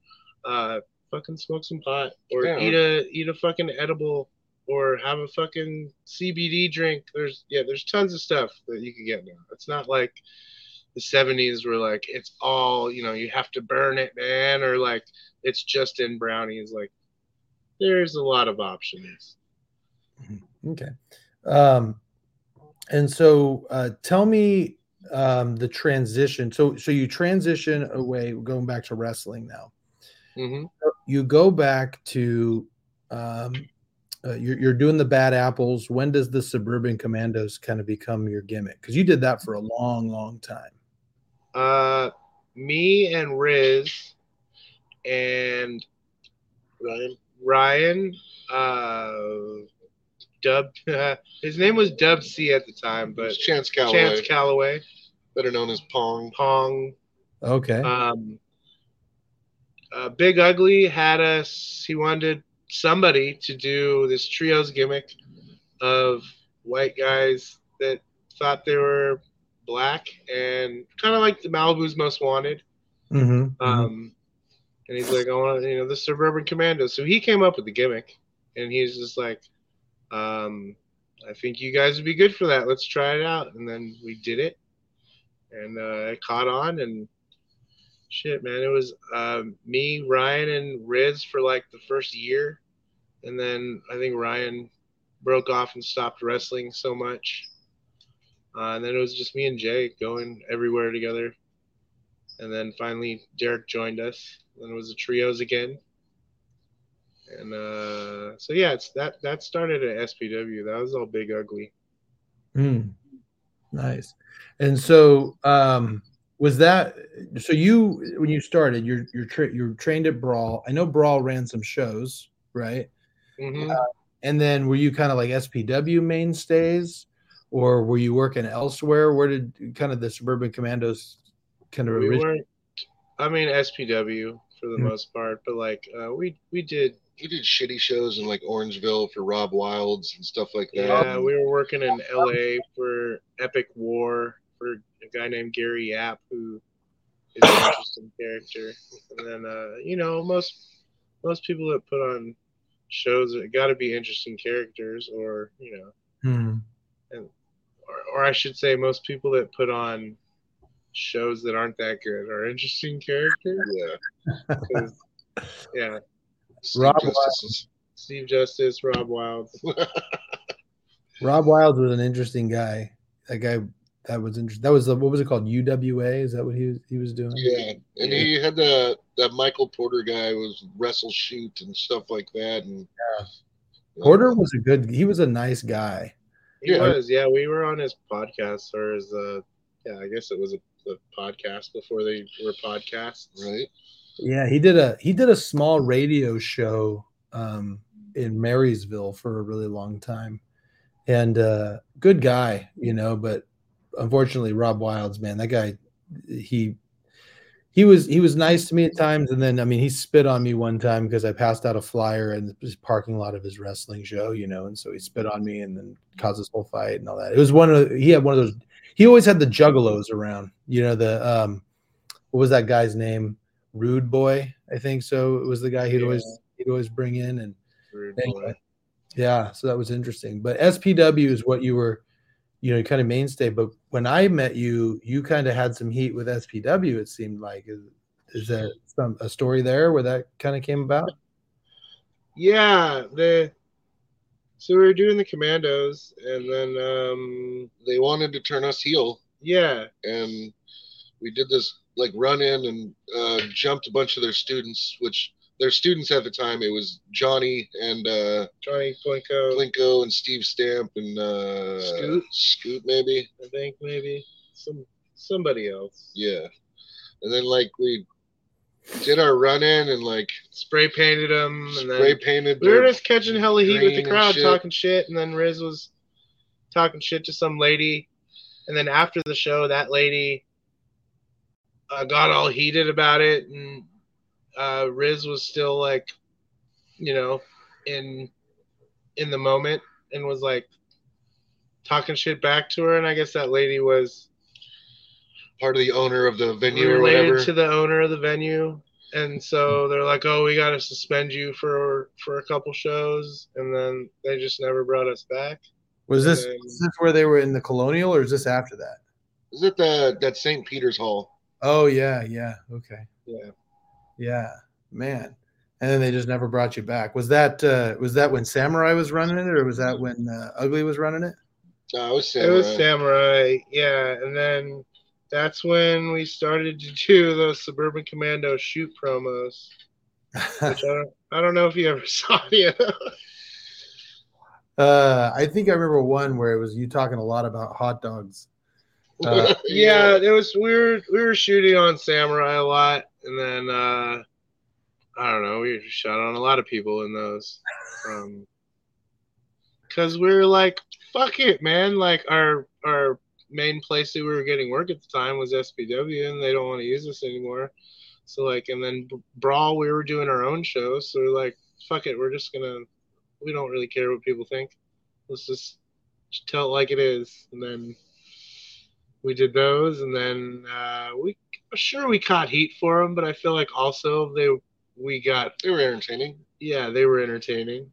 uh, fucking smoke some pot or Yeah. eat a eat a fucking edible or have a fucking CBD drink. There's yeah, there's tons of stuff that you can get now. It's not like the 70s were like it's all you know you have to burn it man or like it's just in brownies like there's a lot of options Okay. Um, and so uh, tell me um, the transition. So so you transition away, going back to wrestling now. hmm You go back to um, uh, you're, you're doing the bad apples. When does the suburban commandos kind of become your gimmick? Because you did that for a long, long time. uh me and riz and Ryan. ryan uh dub his name was dub c at the time but Chance Calloway, chance calloway better known as Pong. pong Okay. Um, uh, Big Ugly had us. He wanted somebody to do this trios gimmick of white guys that thought they were black and kind of like the Malibu's Most Wanted. Mhm, mhm. Um, and he's like, I want you know the Suburban Commandos. So he came up with the gimmick, and he's just like, um, I think you guys would be good for that. Let's try it out. And then we did it, and uh, it caught on. And shit, man, it was um, me, Ryan, and Riz for like the first year, and then I think Ryan broke off and stopped wrestling so much. Uh, and then it was just me and Jay going everywhere together. And then finally Derek joined us. Then it was the trios again. And uh, so yeah, it's that that started at SPW. That was all big ugly. Mm. Nice. And so um was that so you when you started you're you're tra- you're trained at Brawl. I know Brawl ran some shows, right? hmm And then were you kind of like SPW mainstays or were you working elsewhere? Where did kind of the Suburban Commandos kind of we originate? weren't. I mean SPW for the Mhm. most part, but like uh, we we did. He did shitty shows in like Orangevale for Rob Wilds and stuff like that. Yeah, we were working in LA for Epic War for a guy named Gary Yap who is an interesting character. And then uh, you know most most people that put on shows got to be interesting characters, or you know, Hmm. or, or I should say, most people that put on shows that aren't that good are interesting characters. Yeah, yeah, Steve Rob Justice's- Steve Justice, Rob Wilds. Rob Wilds was an interesting guy. That guy that was interesting. That was the what was it called? UWA? Is that what he was he was doing? Yeah, and he had the that Michael Porter guy was wrestle shoot and stuff like that, and Porter was a good he was a nice guy. He Yeah. was, yeah. We were on his podcast, or his, uh, yeah, I guess it was a, the podcast before they were podcasts. right. Yeah, he did a he did a small radio show um in Marysville for a really long time. And uh good guy, you know, but unfortunately Rob Wilds, man, that guy he he was he was nice to me at times and then I mean he spit on me one time because I passed out a flyer in the parking lot of his wrestling show, you know, and so he spit on me and then caused this whole fight and all that. It was one of he had one of those he always had the juggalos around, you know, the um what was that guy's name? Rude Boy, I think so. It was the guy he'd always he'd always bring in, and Rude Anyway. boy. yeah, so that was interesting. But SPW is what you were, you know, kind of mainstay. But when I met you, you kind of had some heat with SPW. It seemed like is, is there some a story there where that kind of came about? Yeah, the so we were doing the commandos, and then um, They wanted to turn us heel, yeah, and we did this like run in and uh, jumped a bunch of their students, which their students at the time it was Johnny and uh, Johnny Plinko, Plinko and Steve Stamp and uh, Scoot? Scoot maybe, I think maybe some somebody else. yeah. And then like we did our run in and like Spray painted them, and spray painted. we were just catching hella heat with the crowd, shit. talking shit, and then Riz was talking shit to some lady, And then after the show, that lady uh, got all heated about it, and uh, Riz was still like, you know, in in the moment, and was like talking shit back to her. And I guess that lady was Part of the owner of the venue or related whatever. to the owner of the venue. And so they're like, "Oh, we got to suspend you for for a couple shows," and then they just never brought us back. Was this Um, was this where they were in the Colonial, or is this after that? Is it the that St. Peter's Hall? Oh yeah, yeah, okay, Yeah, yeah, man. And then they just never brought you back. Was that uh, was that when Samurai was running it, or was that when uh, Ugly was running it? No, it was it was Samurai. Samurai. Yeah, and then that's when we started to do those Suburban Commando shoot promos, which I don't I don't know if you ever saw any of those. uh, I think I remember one where it was you talking a lot about hot dogs. Uh, yeah, it was we were we were shooting on Samurai a lot, and then uh I don't know, we shot on a lot of people in those. Um, cause we were like, fuck it, man. Like our our main place that we were getting work at the time was SPW, and they don't want to use us anymore. So like, and then Brawl, we were doing our own shows, so we're like, fuck it, we're just gonna, we don't really care what people think. Let's just tell it like it is, and then we did those, and then uh, we sure we caught heat for them, but I feel like also they we got They were entertaining. yeah they were entertaining.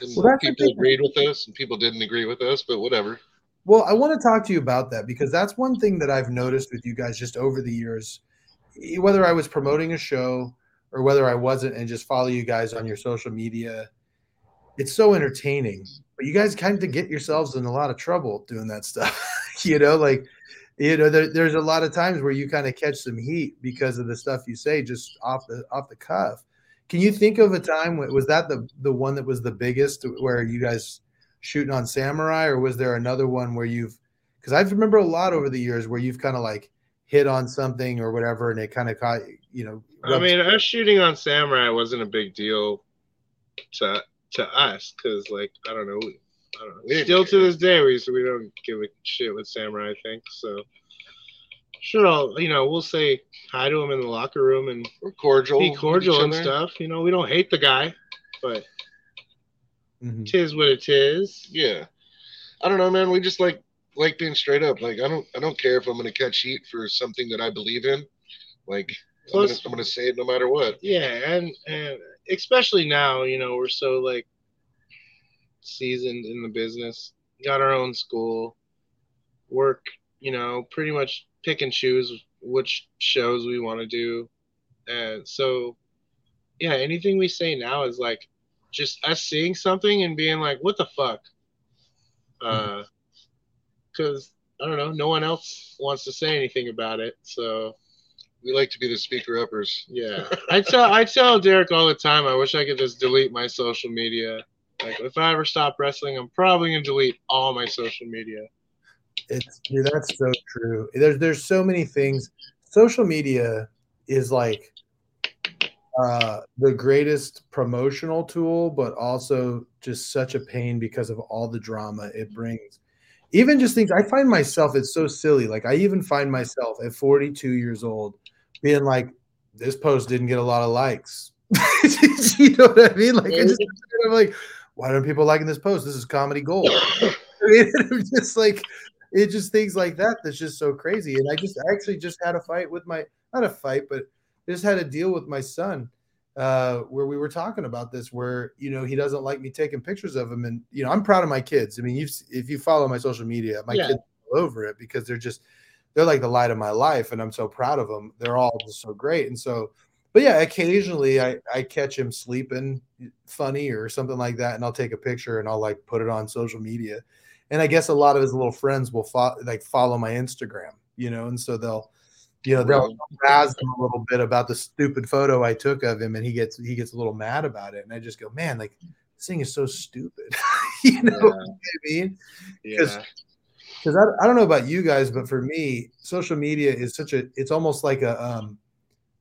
And Well, people agreed with us, and people didn't agree with us, but whatever. Well, I want to talk to you about that because that's one thing that I've noticed with you guys just over the years. Whether I was promoting a show or whether I wasn't, and just follow you guys on your social media, it's so entertaining. But you guys kind of get yourselves in a lot of trouble doing that stuff. you know, like you know, there, there's a lot of times where you kind of catch some heat because of the stuff you say just off the off the cuff. Can you think of a time when was that the the one that was the biggest where you guys shooting on samurai or was there another one where you've because i remember a lot over the years where you've kind of like hit on something or whatever and it kind of caught you know I mean, us shooting on Samurai wasn't a big deal to to us because like I don't know, I don't know. We didn't Still to this day, we we don't give a shit with Samurai. I think so. Sure, I'll, you know, we'll say hi to him in the locker room and We're cordial. be cordial and other. stuff. You know, we don't hate the guy, but Mhm. tis what it is. Yeah. I don't know, man. We just like like being straight up. Like I don't I don't care if I'm gonna catch heat for something that I believe in. Like I'm gonna, Plus- I'm gonna say it no matter what. Yeah, and and especially now, you know, we're so like seasoned in the business. Got our own school, work, you know, pretty much pick and choose which shows we want to do. And so yeah, anything we say now is like just us seeing something and being like, what the fuck? Uh cuz I don't know, no one else wants to say anything about it. So We like to be the speaker uppers. yeah, I tell I tell Derek all the time. I wish I could just delete my social media. Like if I ever stop wrestling, I'm probably gonna delete all my social media. it's dude, that's so true. There's there's so many things. Social media is like uh the greatest promotional tool but also just such a pain because of all the drama it brings. Even just things i find myself it's so silly. Like i even find myself at 42 years old being like this post didn't get a lot of likes. You know what i mean? Like i just i'm like why don't people liking this post this is comedy gold I mean, just like it just things like that that's just so crazy. And I just I actually just had a fight with my not a fight, but just had a deal with my son uh, where we were talking about this, where you know he doesn't like me taking pictures of him, and you know I'm proud of my kids. I mean, you if you follow my social media, my Yeah. kids are all over it because they're just they're like the light of my life, and I'm so proud of them. They're all just so great, and so. But yeah, occasionally I, I catch him sleeping funny or something like that, and I'll take a picture and I'll like put it on social media. And I guess a lot of his little friends will fo- like follow my Instagram, you know, and so they'll, you know, they'll razz him a little bit about the stupid photo I took of him, and he gets he gets a little mad about it, and I just go, man, like this thing is so stupid, you know what I mean? Yeah, Because I, I don't know about you guys, but for me, social media is such a it's almost like a um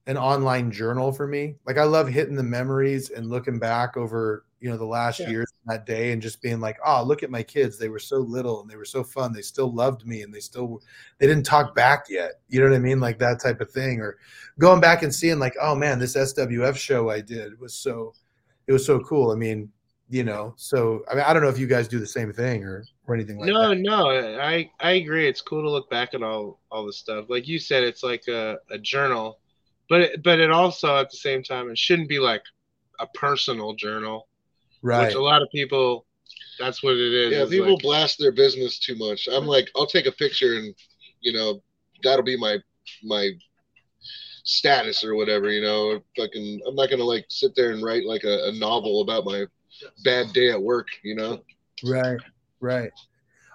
an online journal for me. Like I love hitting the memories and looking back over you know, the last Yeah. years that day and just being like, oh, look at my kids. They were so little and they were so fun. They still loved me and they still they didn't talk back yet. You know what I mean? Like that type of thing. Or going back and seeing like, oh man, this SWF show I did was so it was so cool. I mean, you know, so I mean, I don't know if you guys do the same thing or or anything like no, that. no, I I agree. It's cool to look back at all all the stuff. Like you said, it's like a, a journal, but it, but it also at the same time it shouldn't be like a personal journal, Right. which a lot of people that's what it is. Yeah, It's people like- blast their business too much. I'm like, I'll take a picture and you know, that'll be my my status or whatever, you know. Fucking I'm not gonna like sit there and write like a, a novel about my bad day at work, you know. Right, right.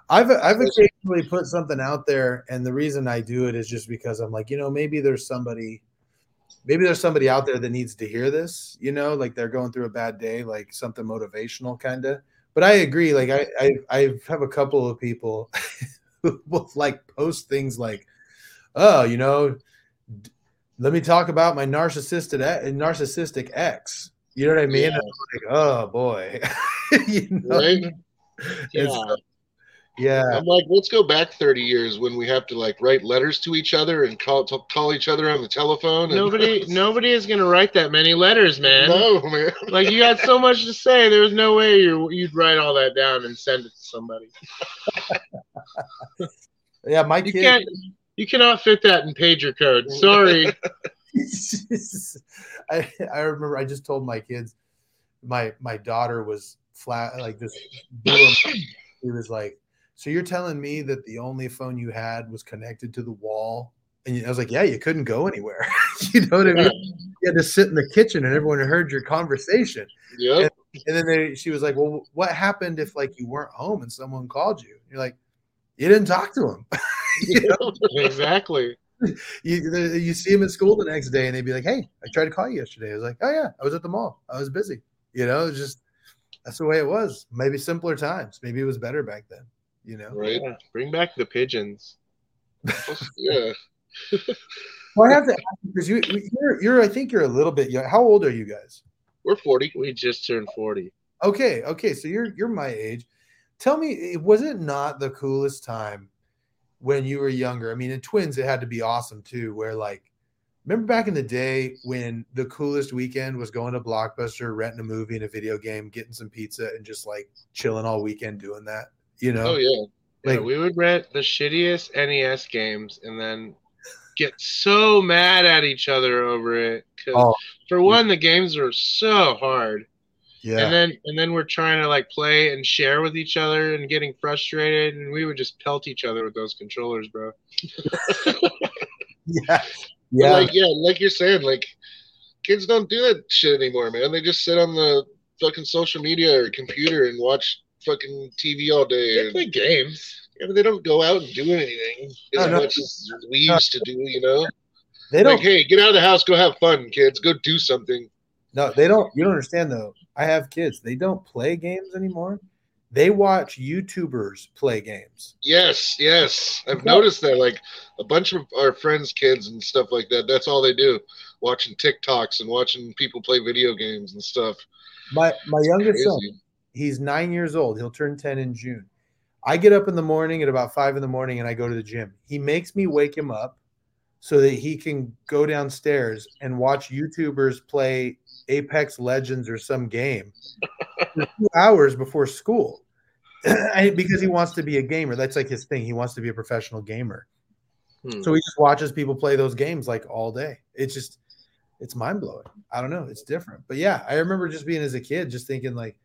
I've I've occasionally put something out there, and the reason I do it is just because I'm like, you know, maybe there's somebody, maybe there's somebody out there that needs to hear this. You know, like they're going through a bad day, like something motivational, kind of. But I agree. Like I I I have a couple of people who will like post things like, oh, you know, d- let me talk about my narcissistic narcissistic ex. You know what I mean? Yeah. Like, oh boy, you know? Right? Yeah. Yeah. I'm like, let's go back 30 years when we have to like write letters to each other and call to call each other on the telephone. And, Nobody nobody is gonna write that many letters, man. no, man. Like you got so much to say. There was no way you you'd write all that down and send it to somebody. Yeah, my You kid. can't. You cannot fit that in pager code. Sorry. I I remember I just told my kids, my my daughter was flat like this. blew her mind. He was like, "So you're telling me that the only phone you had was connected to the wall?" And I was like, "Yeah, you couldn't go anywhere. you know what I mean? You had to sit in the kitchen, and everyone heard your conversation." Yep. And then they, she was like, "Well, what happened if like you weren't home and someone called you?" You're like, "You didn't talk to him." you know? exactly. you you see him at school the next day and they'd be like, "Hey, I tried to call you yesterday." I was like, "Oh yeah, I was at the mall. I was busy." You know, just that's the way it was. Maybe simpler times. Maybe it was better back then. You know. Right. Yeah, Bring back the pigeons. Yeah. Well, I have to ask because you you're you're I think you're a little bit young. How old are you guys? We're 40. We just turned forty. Okay, okay, so you're you're my age. Tell me, was it not the coolest time when you were younger? I mean, in twins, it had to be awesome too. Where like, remember back in the day when the coolest weekend was going to Blockbuster, renting a movie and a video game, getting some pizza, and just like chilling all weekend doing that. You know, Oh yeah. Yeah, Like- we would rent the shittiest NES games and then get so mad at each other over it. Oh. for one, the games are so hard, yeah, and then and then we're trying to like play and share with each other and getting frustrated, and we would just pelt each other with those controllers, bro. yeah, yeah. Like yeah, like you're saying, like kids don't do that shit anymore, man. They just sit on the fucking social media or computer and watch fucking TV all day. They play games. Yeah, but they don't go out and do anything as no. much as we used to do, you know? they don't. Like, hey, get out of the house, go have fun, kids. Go do something. No, they don't. You don't understand though. I have kids. They don't play games anymore. They watch YouTubers play games. Yes, yes. I've Yeah. noticed that. Like a bunch of our friends' kids and stuff like that. That's all they do. Watching TikToks and watching people play video games and stuff. My my youngest son, Crazy. He's nine years old. He'll turn 10 in June. I get up in the morning at about five in the morning and I go to the gym. He makes me wake him up so that he can go downstairs and watch YouTubers play Apex Legends or some game for two hours before school because he wants to be a gamer. That's like his thing. He wants to be a professional gamer. Hmm. So he just watches people play those games like all day. It's just, it's mind blowing. I don't know. It's different. But yeah, I remember just being as a kid, just thinking like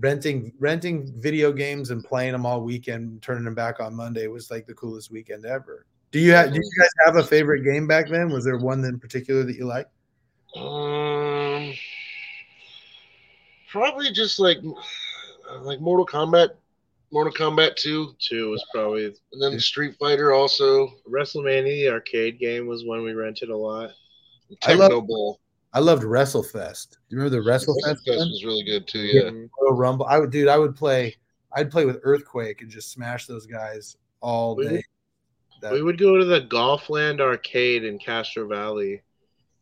renting renting video games and playing them all weekend, turning them back on Monday was like the coolest weekend ever. Do you have? Do you guys have a favorite game back then? Was there one in particular that you liked? Um, probably just like like Mortal Kombat, Mortal Kombat 2, Two was probably and then Street Fighter also. WrestleMania. The arcade game was one we rented a lot. I love- Bowl. I loved WrestleFest. Do you remember the WrestleFest? Fest one? was really good too. Yeah. Royal Rumble. I would, dude. I would play. I'd play with Earthquake and just smash those guys all We day. That- We would go to the Golfland arcade in Castro Valley,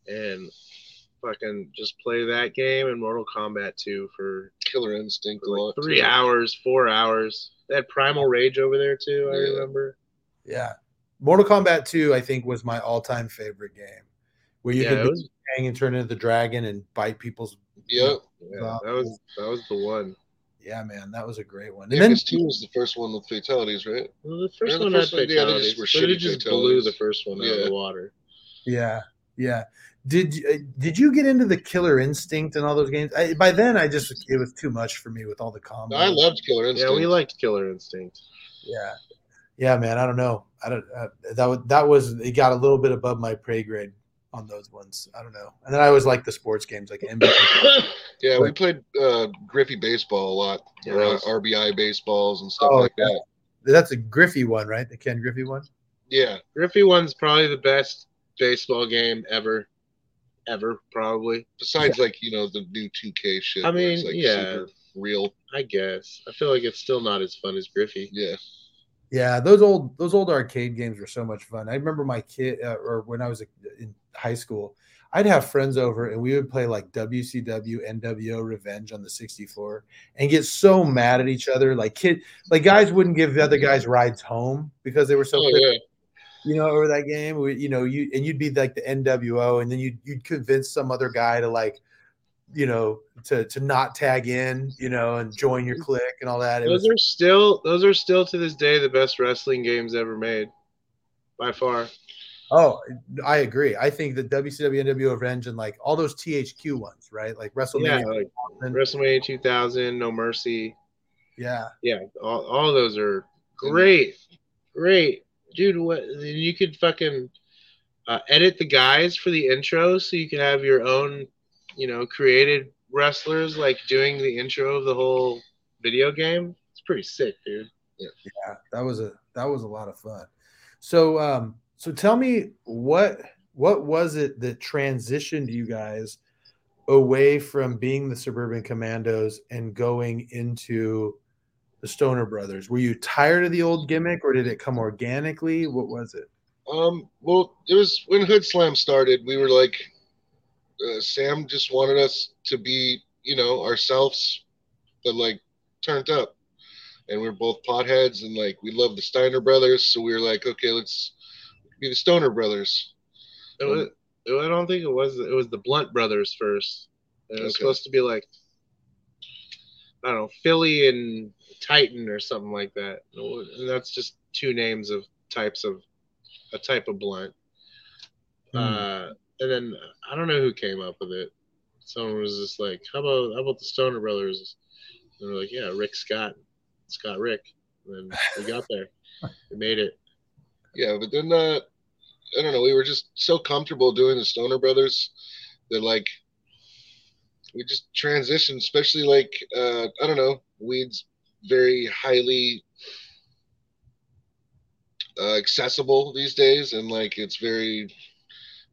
and fucking just play that game and Mortal Kombat 2 for Killer Instinct a like three too. hours, four hours. They had Primal Rage over there too. I Yeah. remember. Yeah. Mortal Kombat 2, I think, was my all-time favorite game. Where you Yeah, could was. hang and turn into the dragon and bite people's Yep. Yeah, that was that was the one. yeah, man, that was a great one. I And then two was the first one with fatalities, right? Well, the first Yeah, the one first had one- yeah, they just were but shitty it just blew the first one out of Yeah. the water. Yeah, yeah. Did uh, did you get into the Killer Instinct and all those games? I, by then, I just it was too much for me with all the combos. I loved Killer Instinct. Yeah, we liked Killer Instinct. Yeah, yeah, man. I don't know. I don't. Uh, that was that was it. Got a little bit above my pay grade on those ones. I don't know. And then I always like the sports games like NBA. Yeah, we played uh, Griffey baseball a lot, Yeah, or uh, was- RBI baseballs and stuff Oh, like yeah. that. That's a Griffey one, right? The Ken Griffey one. Yeah, Griffey one's probably the best baseball game ever, ever probably. besides like you know the new 2K shit. I it's, mean, like, yeah. super real. I guess. I feel like it's still not as fun as Griffey. Yeah, Yeah, those old those old arcade games were so much fun. I remember my kid, uh, or when I was in high school, I'd have friends over and we would play like WCW NWO Revenge on the 64 and get so mad at each other. Like kid, like guys wouldn't give the other guys rides home because they were so oh yeah, you know, over that game. We, you know, you and you'd be like the NWO, and then you'd you'd convince some other guy to like, you know, to to not tag in, you know, and join your clique and all that. It Those was are still those are still to this day the best wrestling games ever made. By far. Oh, I agree. I think the WCW, NWO Revenge, and like all those THQ ones, right? Like Yeah, WrestleMania. like and- WrestleMania 2000, No Mercy. yeah. Yeah, all, all those are great, great, dude. What you could fucking uh, edit the guys for the intro, so you could have your own, you know, created wrestlers like doing the intro of the whole video game. It's pretty sick, dude. Yeah, Yeah, that was a that was a lot of fun. So um so tell me what what was it that transitioned you guys away from being the suburban commandos and going into the Stoner Brothers? Were you tired of the old gimmick or did it come organically? What was it? Um, well, it was when Hoodslam started. We were like, uh, Sam just wanted us to be, you know, ourselves, but like turned up, and we are both potheads, and like we love the Steiner brothers, so we were like, okay, let's be the Stoner brothers. It was, it- I don't think it was. It was the Blunt Brothers first. It was Okay. supposed to be like, I don't know, Philly and Titan or something like that. And that's just two names of types of a type of blunt. Hmm. Uh, and then I don't know who came up with it. Someone was just like, "How about how about the Stoner Brothers?" And they're like, "Yeah, Rick Scott, Scott Rick." And then we got there. We made it. Yeah, but then uh, I don't know. We were just so comfortable doing the Stoner Brothers that like we just transitioned. Especially like uh, I don't know, weed's very highly uh, accessible these days, and like it's very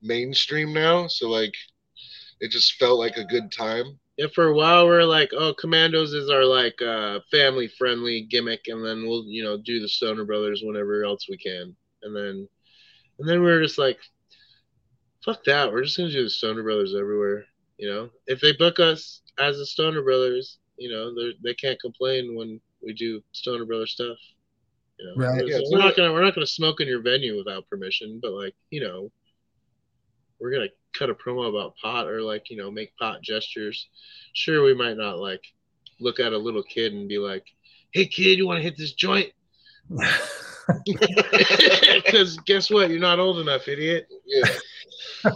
mainstream now. So like it just felt like a good time. Yeah, for a while we are like, oh, Commandos is our like uh, family friendly gimmick, and then we'll you know do the Stoner Brothers whenever else we can, and then and then we are just like, fuck that, we're just gonna do the Stoner Brothers everywhere. You know, if they book us as the Stoner Brothers, you know, they they can't complain when we do Stoner Brothers stuff. You know, Right. We're- Yeah, we're not gonna we're not gonna smoke in your venue without permission, but like you know, we're gonna cut a promo about pot or like you know make pot gestures. Sure, we might not like look at a little kid and be like, "Hey kid, you want to hit this joint?" Because guess what? You're not old enough, idiot. Yeah.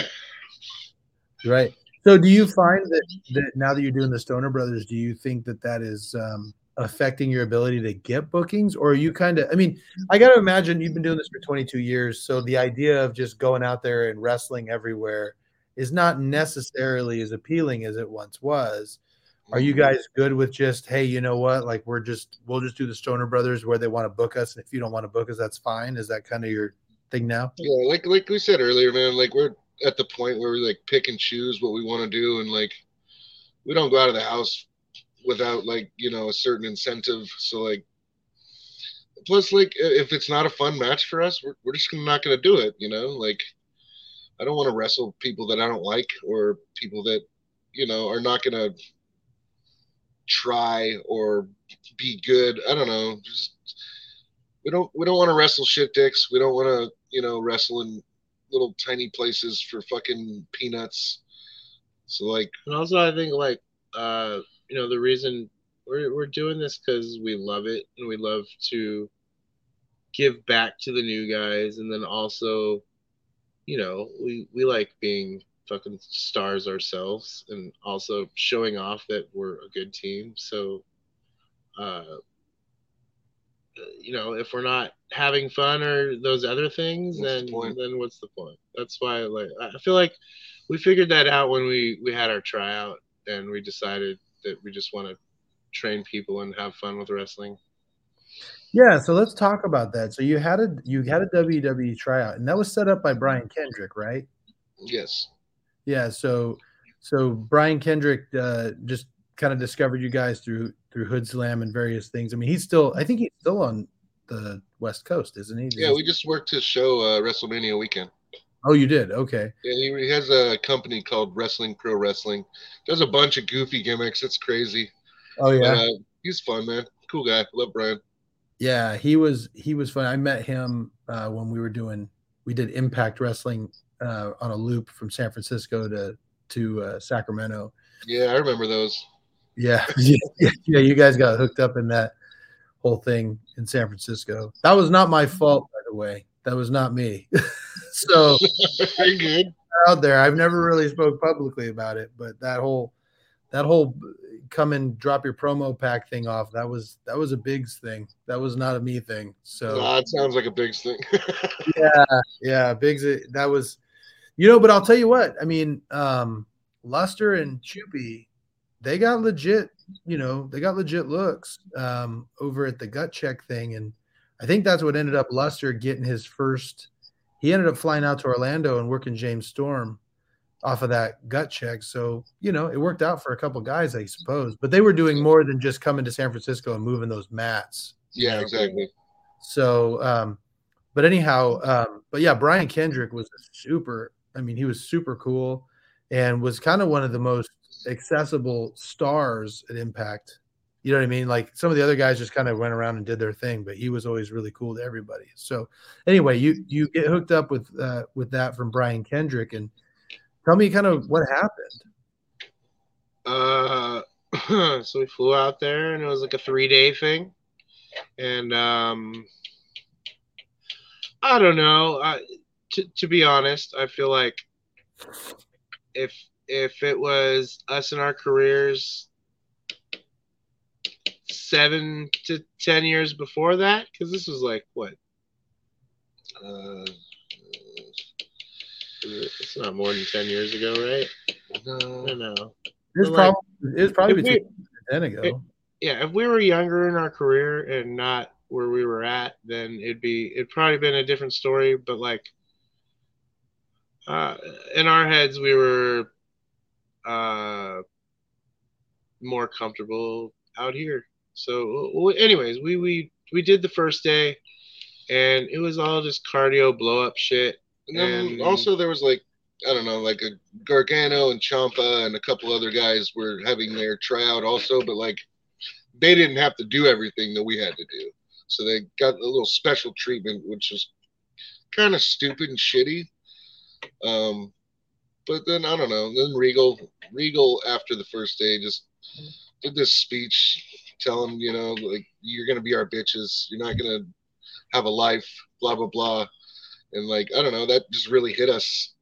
Right. So, do you find that, that now that you're doing the Stoner Brothers, do you think that that is um, affecting your ability to get bookings, or are you kind of? I mean, I got to imagine you've been doing this for 22 years, so the idea of just going out there and wrestling everywhere is not necessarily as appealing as it once was. Are you mm-hmm. guys good with just, hey, you know what? Like, we're just, we'll just do the Stoner Brothers where they want to book us, and if you don't want to book us, that's fine. Is that kind of your thing now? Yeah, like like we said earlier, man. Like we're at the point where we like pick and choose what we want to do, and like we don't go out of the house without like you know a certain incentive. So like, plus like if it's not a fun match for us, we're we're just not gonna do it. You know, like I don't want to wrestle people that I don't like or people that you know are not gonna try or be good. I don't know. Just we don't we don't want to wrestle shit dicks. We don't want to you know wrestle in little tiny places for fucking peanuts. So like, and also I think like uh you know the reason we're we're doing this because we love it and we love to give back to the new guys and then also you know we we like being fucking stars ourselves and also showing off that we're a good team so uh you know if we're not having fun or those other things what's then the then what's the point that's why like i feel like we figured that out when we we had our tryout and we decided that we just want to train people and have fun with wrestling yeah, so let's talk about that. So you had a you had a WWE tryout, and that was set up by Brian Kendrick, right? Yes. Yeah. So so Brian Kendrick uh, just kind of discovered you guys through through Hoodslam and various things. I mean, he's still I think he's still on the West Coast, isn't he? Yeah, we just worked his show uh, WrestleMania weekend. Oh, you did? Okay. Yeah, he, he has a company called Wrestling Pro Wrestling. Does a bunch of goofy gimmicks. It's crazy. Oh yeah. But, uh, he's fun, man. Cool guy. Love Brian. Yeah, he was he was fun. I met him uh, when we were doing we did Impact Wrestling uh, on a loop from San Francisco to to uh, Sacramento. Yeah, I remember those. Yeah, yeah, yeah. You guys got hooked up in that whole thing in San Francisco. That was not my fault, by the way. That was not me. so good out there. I've never really spoke publicly about it, but that whole that whole come and drop your promo pack thing off. That was that was a Biggs thing. That was not a me thing. So it sounds like a Biggs thing. yeah, yeah, Biggs. That was, you know. But I'll tell you what. I mean, um, Luster and Chupi, they got legit. You know, they got legit looks um, over at the gut check thing, and I think that's what ended up Luster getting his first. He ended up flying out to Orlando and working James Storm off of that gut check. So, you know, it worked out for a couple guys, I suppose. But they were doing more than just coming to San Francisco and moving those mats. Yeah, know? exactly. So, um, but anyhow, um, but yeah, Brian Kendrick was super. I mean, he was super cool and was kind of one of the most accessible stars at Impact. You know what I mean? Like some of the other guys just kind of went around and did their thing, but he was always really cool to everybody. So anyway, you you get hooked up with uh, with that from Brian Kendrick, and Tell me kind of what happened. Uh, so we flew out there and it was like a three day thing. And um, I don't know. I, to, to be honest, I feel like if if it was us in our careers seven to ten years before that, because this was like what uh, it's not more than ten years ago, right? No, no. It's probably it's probably we, ten ago. It, yeah, if we were younger in our career and not where we were at, then it'd be it'd probably been a different story. But like, uh, in our heads, we were uh, more comfortable out here. So, anyways, we we we did the first day, and it was all just cardio blow up shit. And then and, also there was like I don't know, like a Gargano and Ciampa and a couple other guys were having their tryout also, but like they didn't have to do everything that we had to do. So they got a little special treatment, which was kind of stupid and shitty. Um, but then I don't know. Then Regal, Regal after the first day just did this speech telling you know like you're gonna be our bitches. You're not gonna have a life. Blah blah blah and like I don't know, that just really hit us,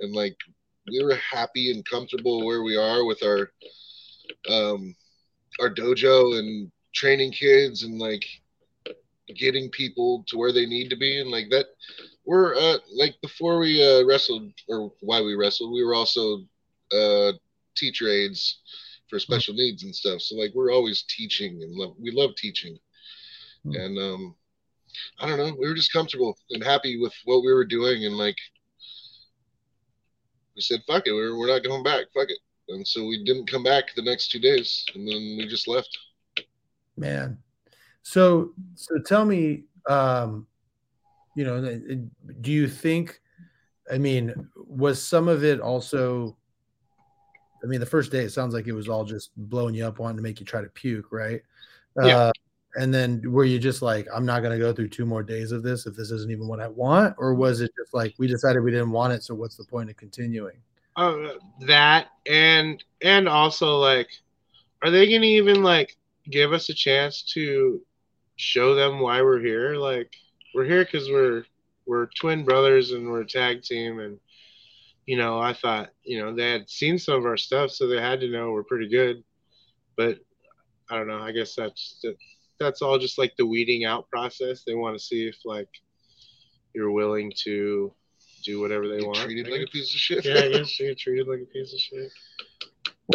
and like we were happy and comfortable where we are with our um our dojo and training kids and like getting people to where they need to be and like that we're uh like before we uh wrestled or why we wrestled we were also uh teacher aides for special needs and stuff so like we're always teaching and love we love teaching mm-hmm. and um I don't know. We were just comfortable and happy with what we were doing, and like we said, "Fuck it, we're we're not going back. Fuck it." And so we didn't come back the next two days, and then we just left. Man, so so tell me, um, you know, do you think? I mean, was some of it also? I mean, the first day it sounds like it was all just blowing you up, wanting to make you try to puke, right? Yeah. Uh, and then were you just like, I'm not going to go through two more days of this if this isn't even what I want, or was it just like we decided we didn't want it, so what's the point of continuing? Uh, that and and also like, are they gonna even like give us a chance to show them why we're here? Like, we're here because we're we're twin brothers and we're a tag team, and you know, I thought you know they had seen some of our stuff, so they had to know we're pretty good. But I don't know. I guess that's that's all just like the weeding out process. They want to see if like you're willing to do whatever they Get want. treated I like a piece of shit. yeah, I guess you get treated like a piece of shit.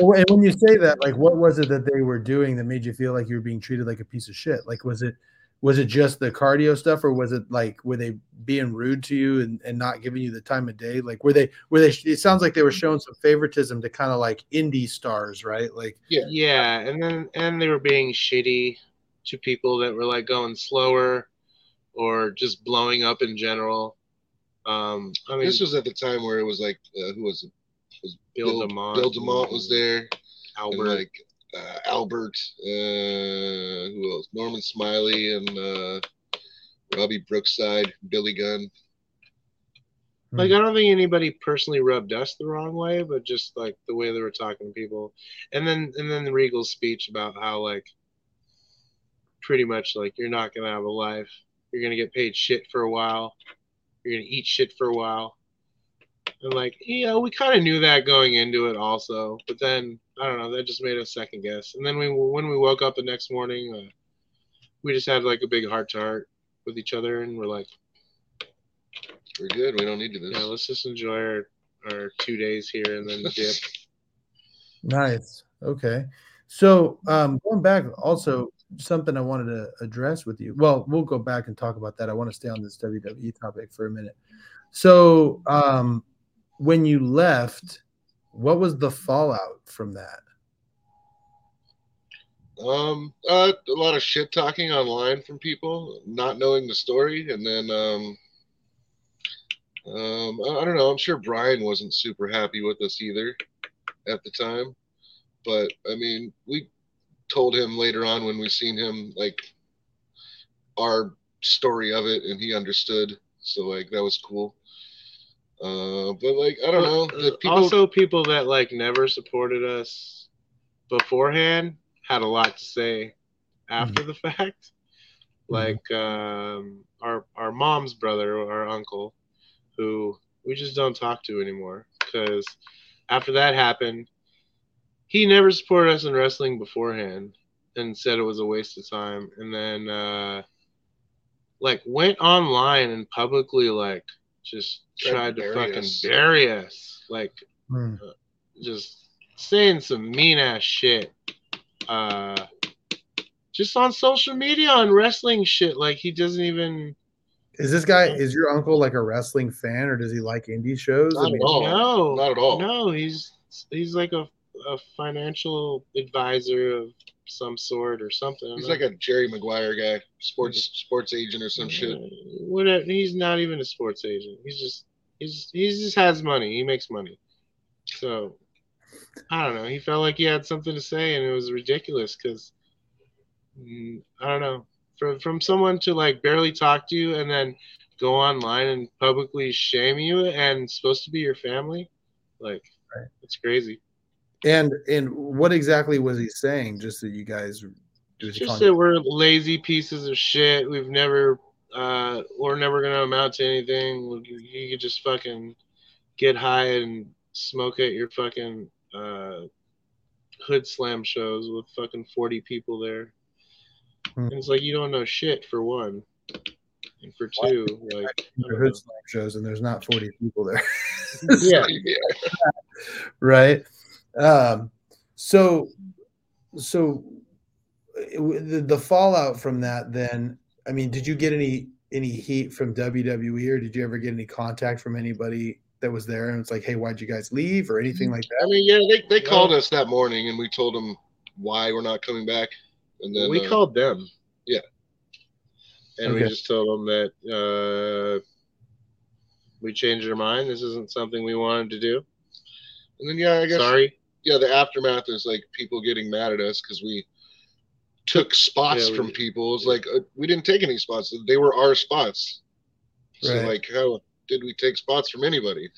Well, and when you say that, like, what was it that they were doing that made you feel like you were being treated like a piece of shit? Like, was it was it just the cardio stuff, or was it like were they being rude to you and, and not giving you the time of day? Like, were they were they? It sounds like they were showing some favoritism to kind of like indie stars, right? Like, Yeah. Yeah, and then and they were being shitty to people that were like going slower or just blowing up in general. Um, I mean, This was at the time where it was like, uh, who was it? Was Bill DeMott. Bill DeMott was there, Albert. and like uh, Albert, uh, who else? Norman Smiley and uh, Robbie Brookside, Billy Gunn. Like I don't think anybody personally rubbed us the wrong way, but just like the way they were talking to people, and then and then the Regal's speech about how like pretty much like you're not gonna have a life, you're gonna get paid shit for a while, you're gonna eat shit for a while, and like yeah, we kind of knew that going into it also, but then I don't know, that just made us second guess, and then we when we woke up the next morning, uh, we just had like a big heart to heart with each other, and we're like. We're good. We don't need to do this. Yeah, let's just enjoy our, our two days here and then dip. Nice. Okay. So um, going back, also something I wanted to address with you. Well, we'll go back and talk about that. I want to stay on this WWE topic for a minute. So um, when you left, what was the fallout from that? Um, uh, a lot of shit talking online from people, not knowing the story, and then um, um, I, I don't know. I'm sure Brian wasn't super happy with us either at the time, but I mean, we told him later on when we seen him like our story of it, and he understood. So like that was cool. Uh, but like I don't know. The people, also, people that like never supported us beforehand had a lot to say after the fact. Like um, our our mom's brother, our uncle, who we just don't talk to anymore because after that happened, he never supported us in wrestling beforehand and said it was a waste of time, and then uh, like went online and publicly like just Tried tried to to bury fucking us. bury us, like Hmm. just saying some mean ass shit. Uh, just on social media on wrestling shit. Like he doesn't even. Is this guy is your uncle like a wrestling fan or does he like indie shows? I Not mean, at all. no, not at all. no. He's he's like a a financial advisor of some sort or something. He's like a Jerry Maguire guy, sports sports agent or some shit. Whatever. He's not even a sports agent. He's just he's he just has money. He makes money. So I don't know. He felt like he had something to say, and it was ridiculous because mm, I don't know. From from someone to like barely talk to you and then go online and publicly shame you and supposed to be your family, like Right. it's crazy. And and what exactly was he saying? Just that you guys he Just that we're lazy pieces of shit. We've never, uh, we're never gonna amount to anything. You could just fucking get high and smoke at your fucking uh, Hoodslam shows with fucking forty people there. Hmm. And it's like you don't know shit for one, and for two, like your Hoodslam shows and there's not 40 people there. yeah, yeah. right um so so the, the fallout from that then i mean did you get any any heat from wwe or did you ever get any contact from anybody that was there and it's like hey why'd you guys leave or anything like that? I mean, yeah, they, they Yeah. called us that morning and we told them why we're not coming back. And then we uh, called them. yeah. And we just told them that uh, we changed our mind. This isn't something we wanted to do. And then yeah, I guess Sorry. Yeah, the aftermath is like people getting mad at us because we took spots Yeah, we- from people. It's like uh, we didn't take any spots; they were our spots. So Right. like, how did we take spots from anybody?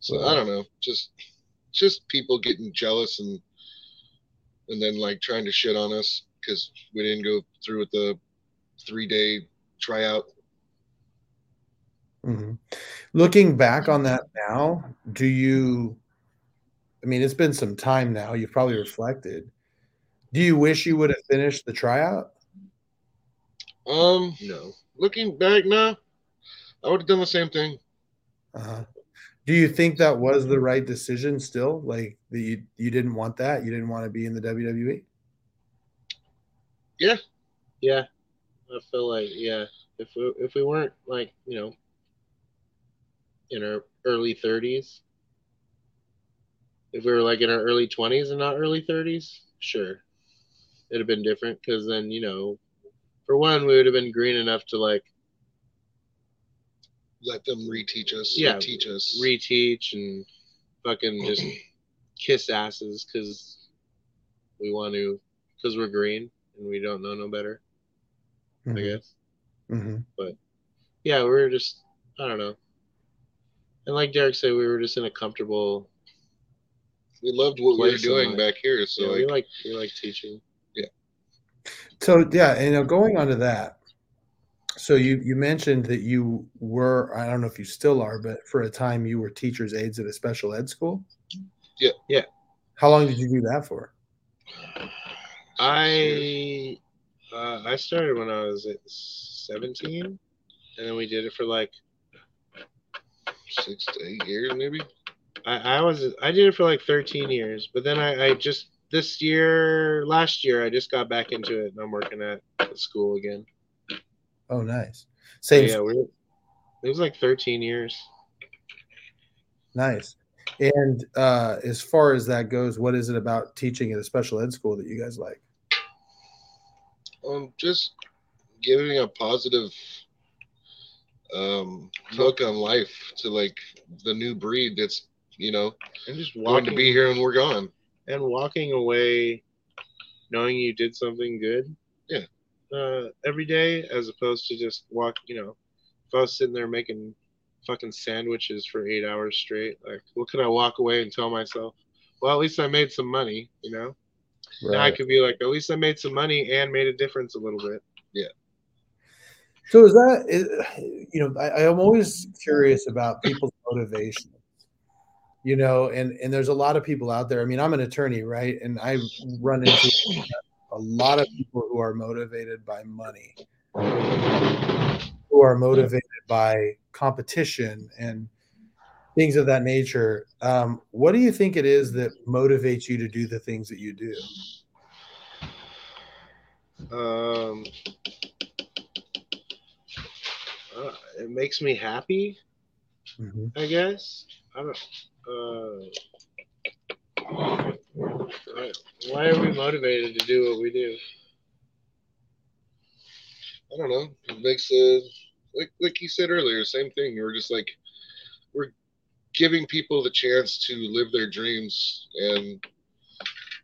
So I don't know, just just people getting jealous and and then like trying to shit on us because we didn't go through with the three day tryout. hmm Looking back on that now, do you? I mean, it's been some time now. You've probably reflected. Do you wish you would have finished the tryout? Um, No. looking back now, I would have done the same thing. Uh-huh. Do you think that was the right decision? Still, like that you you didn't want that. You didn't want to be in the? WWE. Yeah. Yeah, I feel like yeah. If we if we weren't like you know in our early thirties, if we were like in our early twenties and not early thirties, sure, it'd have been different. Because then you know, for one, we would have been green enough to like Let them reteach us. Yeah, teach us. reteach and fucking just kiss asses because we want to because we're green and we don't know no better. I Mhm, guess. mhm. But yeah, we were just I don't know. And like Derek said, we were just in a comfortable. We loved what we were doing life. back here. So yeah, we like, like we like teaching. Yeah. So yeah, and know, going on to that. So you you mentioned that you were I don't know if you still are, but for a time you were teachers aides at a special ed school. Yeah. Yeah. How long did you do that for? I uh, I started when I was at seventeen, and then we did it for like six to eight years maybe. I, I was I did it for like 13 years, but then I, I just this year last year I just got back into it and I'm working at school again. Oh, nice. So Same. yeah, we it was like 13 years. Nice. And uh, as far as that goes, what is it about teaching at a special ed school that you guys like? Um, just giving a positive um look on life to like the new breed that's you know And just going walking to be here and we're gone. and walking away knowing you did something good. Yeah. Uh, every day as opposed to just walk, you know, if I was sitting there making fucking sandwiches for eight hours straight, like what could I walk away and tell myself? Well, at least I made some money, you know? Now I could be like, at least I made some money and made a difference a little bit. Yeah. So is that is, you know I, I'm always curious about people's motivation. You know, and and there's a lot of people out there. I mean, I'm an attorney, right? And I run into a lot of people who are motivated by money, who are motivated by competition and things of that nature. Um, what do you think it is that motivates you to do the things that you do? Um, uh, it makes me happy, Mhm. I guess. I don't. Uh, why- why are we motivated to do what we do? I don't know. It makes a like like you said earlier, same thing. We're just like we're giving people the chance to live their dreams, and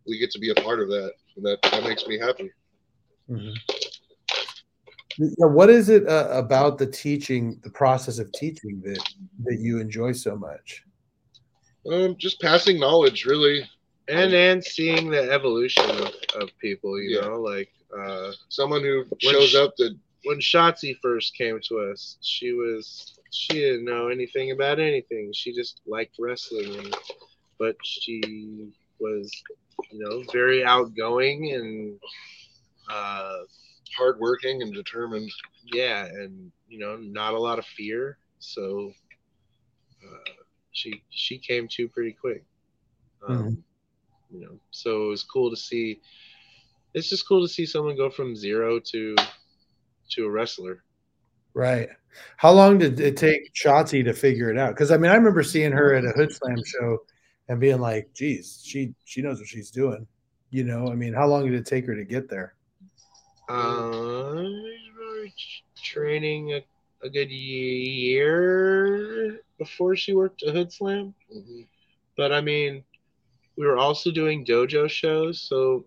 we get to be a part of that, and that that makes me happy. Mm-hmm. Yeah, what is it uh, about the teaching, the process of teaching that that you enjoy so much? Um, just passing knowledge, really. And and seeing the evolution of, of people, you Yeah. know, like uh, Someone who shows sh- up that when Shotzi first came to us, she was she didn't know anything about anything. She just liked wrestling, and, but she was, you know, very outgoing and uh, hardworking and determined. yeah, and you know, not a lot of fear. So uh, she she came to pretty quick. Um, You know, so it was cool to see. It's just cool to see someone go from zero to to a wrestler. Right. How long did it take Shotzi to figure it out? Because I mean, I remember seeing her at a Hoodslam show and being like, "Geez, she she knows what she's doing." You know, I mean, how long did it take her to get there? Uh, he's probably t- training a, a good year before she worked a Hoodslam. hmm But I mean, we were also doing dojo shows, so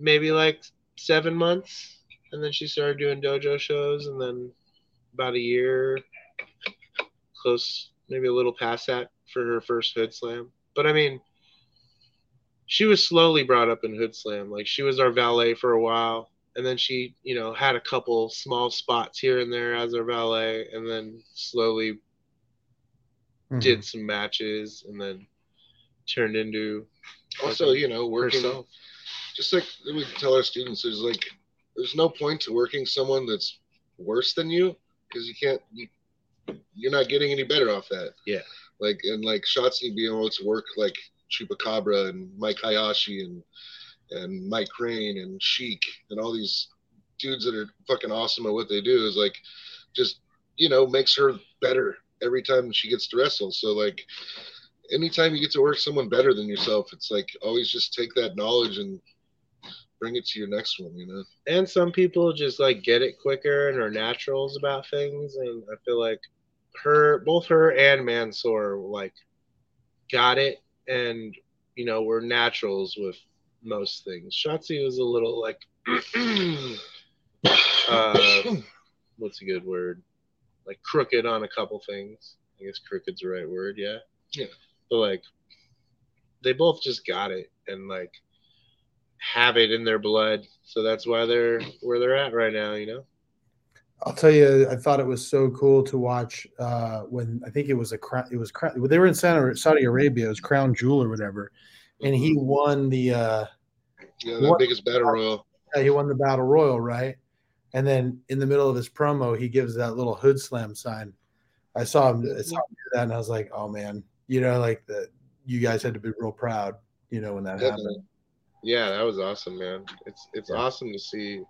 maybe like seven months, and then she started doing dojo shows, and then about a year, close, maybe a little past that for her first Hoodslam. But I mean, she was slowly brought up in Hoodslam. Like she was our valet for a while, and then she, you know, had a couple small spots here and there as our valet, and then slowly Mhm. did some matches, and then turned into Also, you know, working herself. just like we tell our students, there's like there's no point to working someone that's worse than you because you can't you, you're not getting any better off that. Yeah. Like and like Shotzi being able to work like Chupacabra and Mike Hayashi and and Mike Crane and Sheik and all these dudes that are fucking awesome at what they do is like just you know makes her better every time she gets to wrestle. So like anytime you get to work someone better than yourself, it's like always just take that knowledge and bring it to your next one, you know? and some people just like get it quicker and are naturals about things and i feel like her both her and mansoor like got it and you know were naturals with most things shotzi was a little like uh what's a good word like crooked on a couple things i guess crooked's the right word yeah Yeah. but like they both just got it and like have it in their blood so that's why they're where they're at right now you know I'll tell you, I thought it was so cool to watch uh, when I think it was a crown. It was crown. They were in Saudi Saudi Arabia. It was Crown Jewel or whatever, and he won the. Uh, Yeah, the biggest battle royal. uh, he won the battle royal, right? And then in the middle of his promo, he gives that little Hoodslam sign. I saw him, I saw him do that, and I was like, "Oh man, you know, like that. You guys had to be real proud, you know, when that Definitely. happened." yeah that was awesome man it's it's Yeah. awesome to see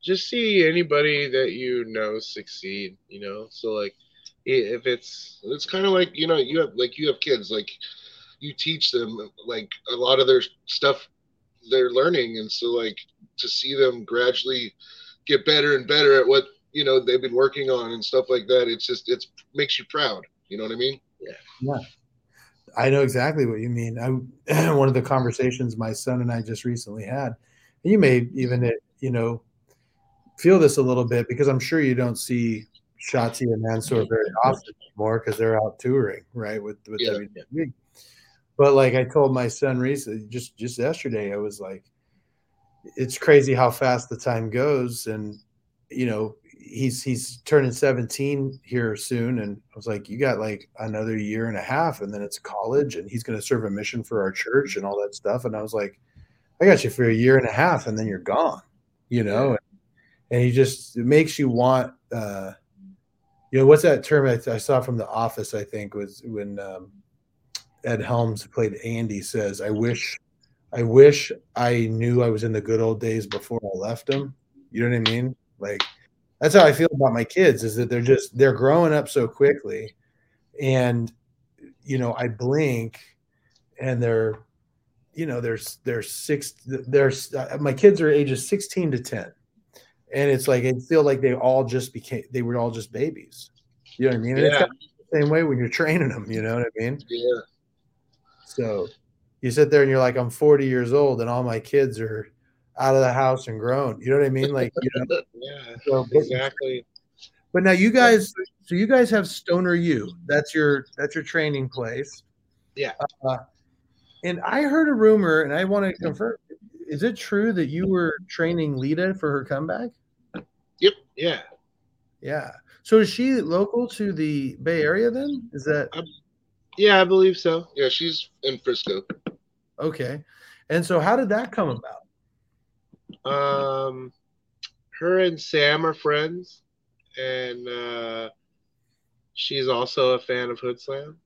just see anybody that you know succeed you know so like if it's It's kind of like, you know, you have like you have kids, like you teach them like a lot of their stuff they're learning and so like to see them gradually get better and better at what, you know, they've been working on and stuff like that, it's just it's makes you proud. You know what I mean? Yeah yeah i know exactly what you mean. I one of the conversations my son and I just recently had, and you may even you know feel this a little bit because I'm sure you don't see Shotzi and Mansoor very often anymore because they're out touring, right? With with Yeah. WWE. But like I told my son recently, just just yesterday, I was like, it's crazy how fast the time goes, and you know he's he's turning 17 here soon and i was like you got like another year and a half and then it's college and he's going to serve a mission for our church and all that stuff. And i was like i got you for a year and a half and then you're gone you know? And, and he just it makes you want uh you know what's that term i, I saw from the office i think was when um, ed helms played andy says i wish i wish i knew i was in the good old days before i left them." you know what i mean like that's how I feel about my kids is that they're just they're growing up so quickly and you know I blink and they're you know there's there's six there's uh, my kids are ages 16 to 10 and it's like I feel like they all just became they were all just babies you know what I mean and it's Yeah. kind of the same way when you're training them you know what I mean Yeah. So you sit there and you're like I'm 40 years old and all my kids are out of the house and grown you know what I mean like you know yeah so, exactly But now you guys, so you guys have Stoner U. That's your that's your training place. Yeah. Uh, and I heard a rumor, and I want to confirm: is it true that you were training Lita for her comeback? Yep. Yeah Yeah. So is she local to the Bay Area? Then is that yeah i believe so Yeah, she's in Frisco. okay? And so how did that come about? Um, her and Sam are friends, and uh, she's also a fan of Hoodslam.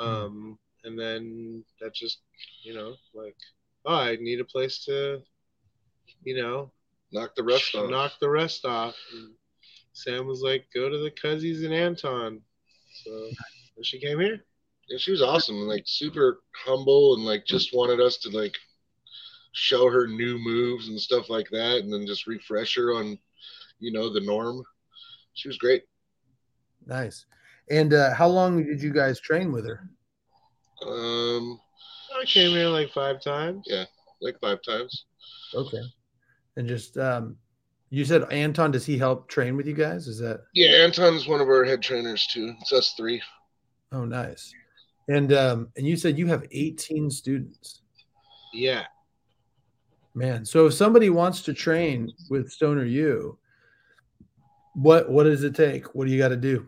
Um, and then that just, you know, like, oh, I need a place to, you know, Knock the rest off. knock the rest off. And Sam was like, go to the Cuzzies and Anton. So and she came here. And she was awesome and like super humble and like just wanted us to like show her new moves and stuff like that and then just refresh her on you know the norm. She was great. Nice. And uh, how long did you guys train with her? Um, I came here like five times. Yeah like five times. Okay. And just um, you said Anton, does he help train with you guys? Is that Yeah, Anton's one of our head trainers too. It's us three. oh nice. And um, and you said you have 18 students. Yeah. Man, so if somebody wants to train with Stoner U, what what does it take? What do you got to do?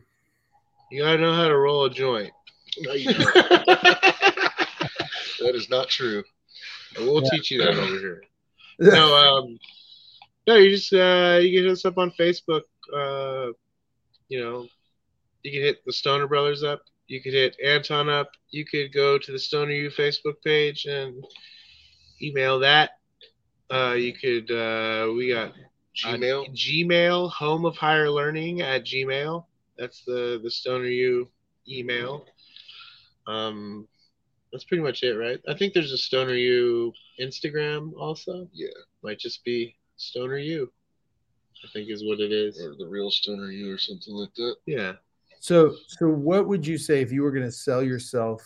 You gotta know how to roll a joint. No, you don't. that is not true. We'll Yeah. teach you that over here. No, um, no, you just uh, you can hit us up on Facebook. Uh, you know, you can hit the Stoner Brothers up. You could hit Anton up. You could go to the Stoner U Facebook page and email that. Uh, you could. Uh, we got Gmail. uh, Gmail, home of higher learning at Gmail. That's the the Stoner U email. Um, that's pretty much it, right? I think there's a Stoner U Instagram also. Yeah. Might just be Stoner U. I think is what it is. or the real stoner you or something like that. Yeah. So so what would you say if you were going to sell yourself?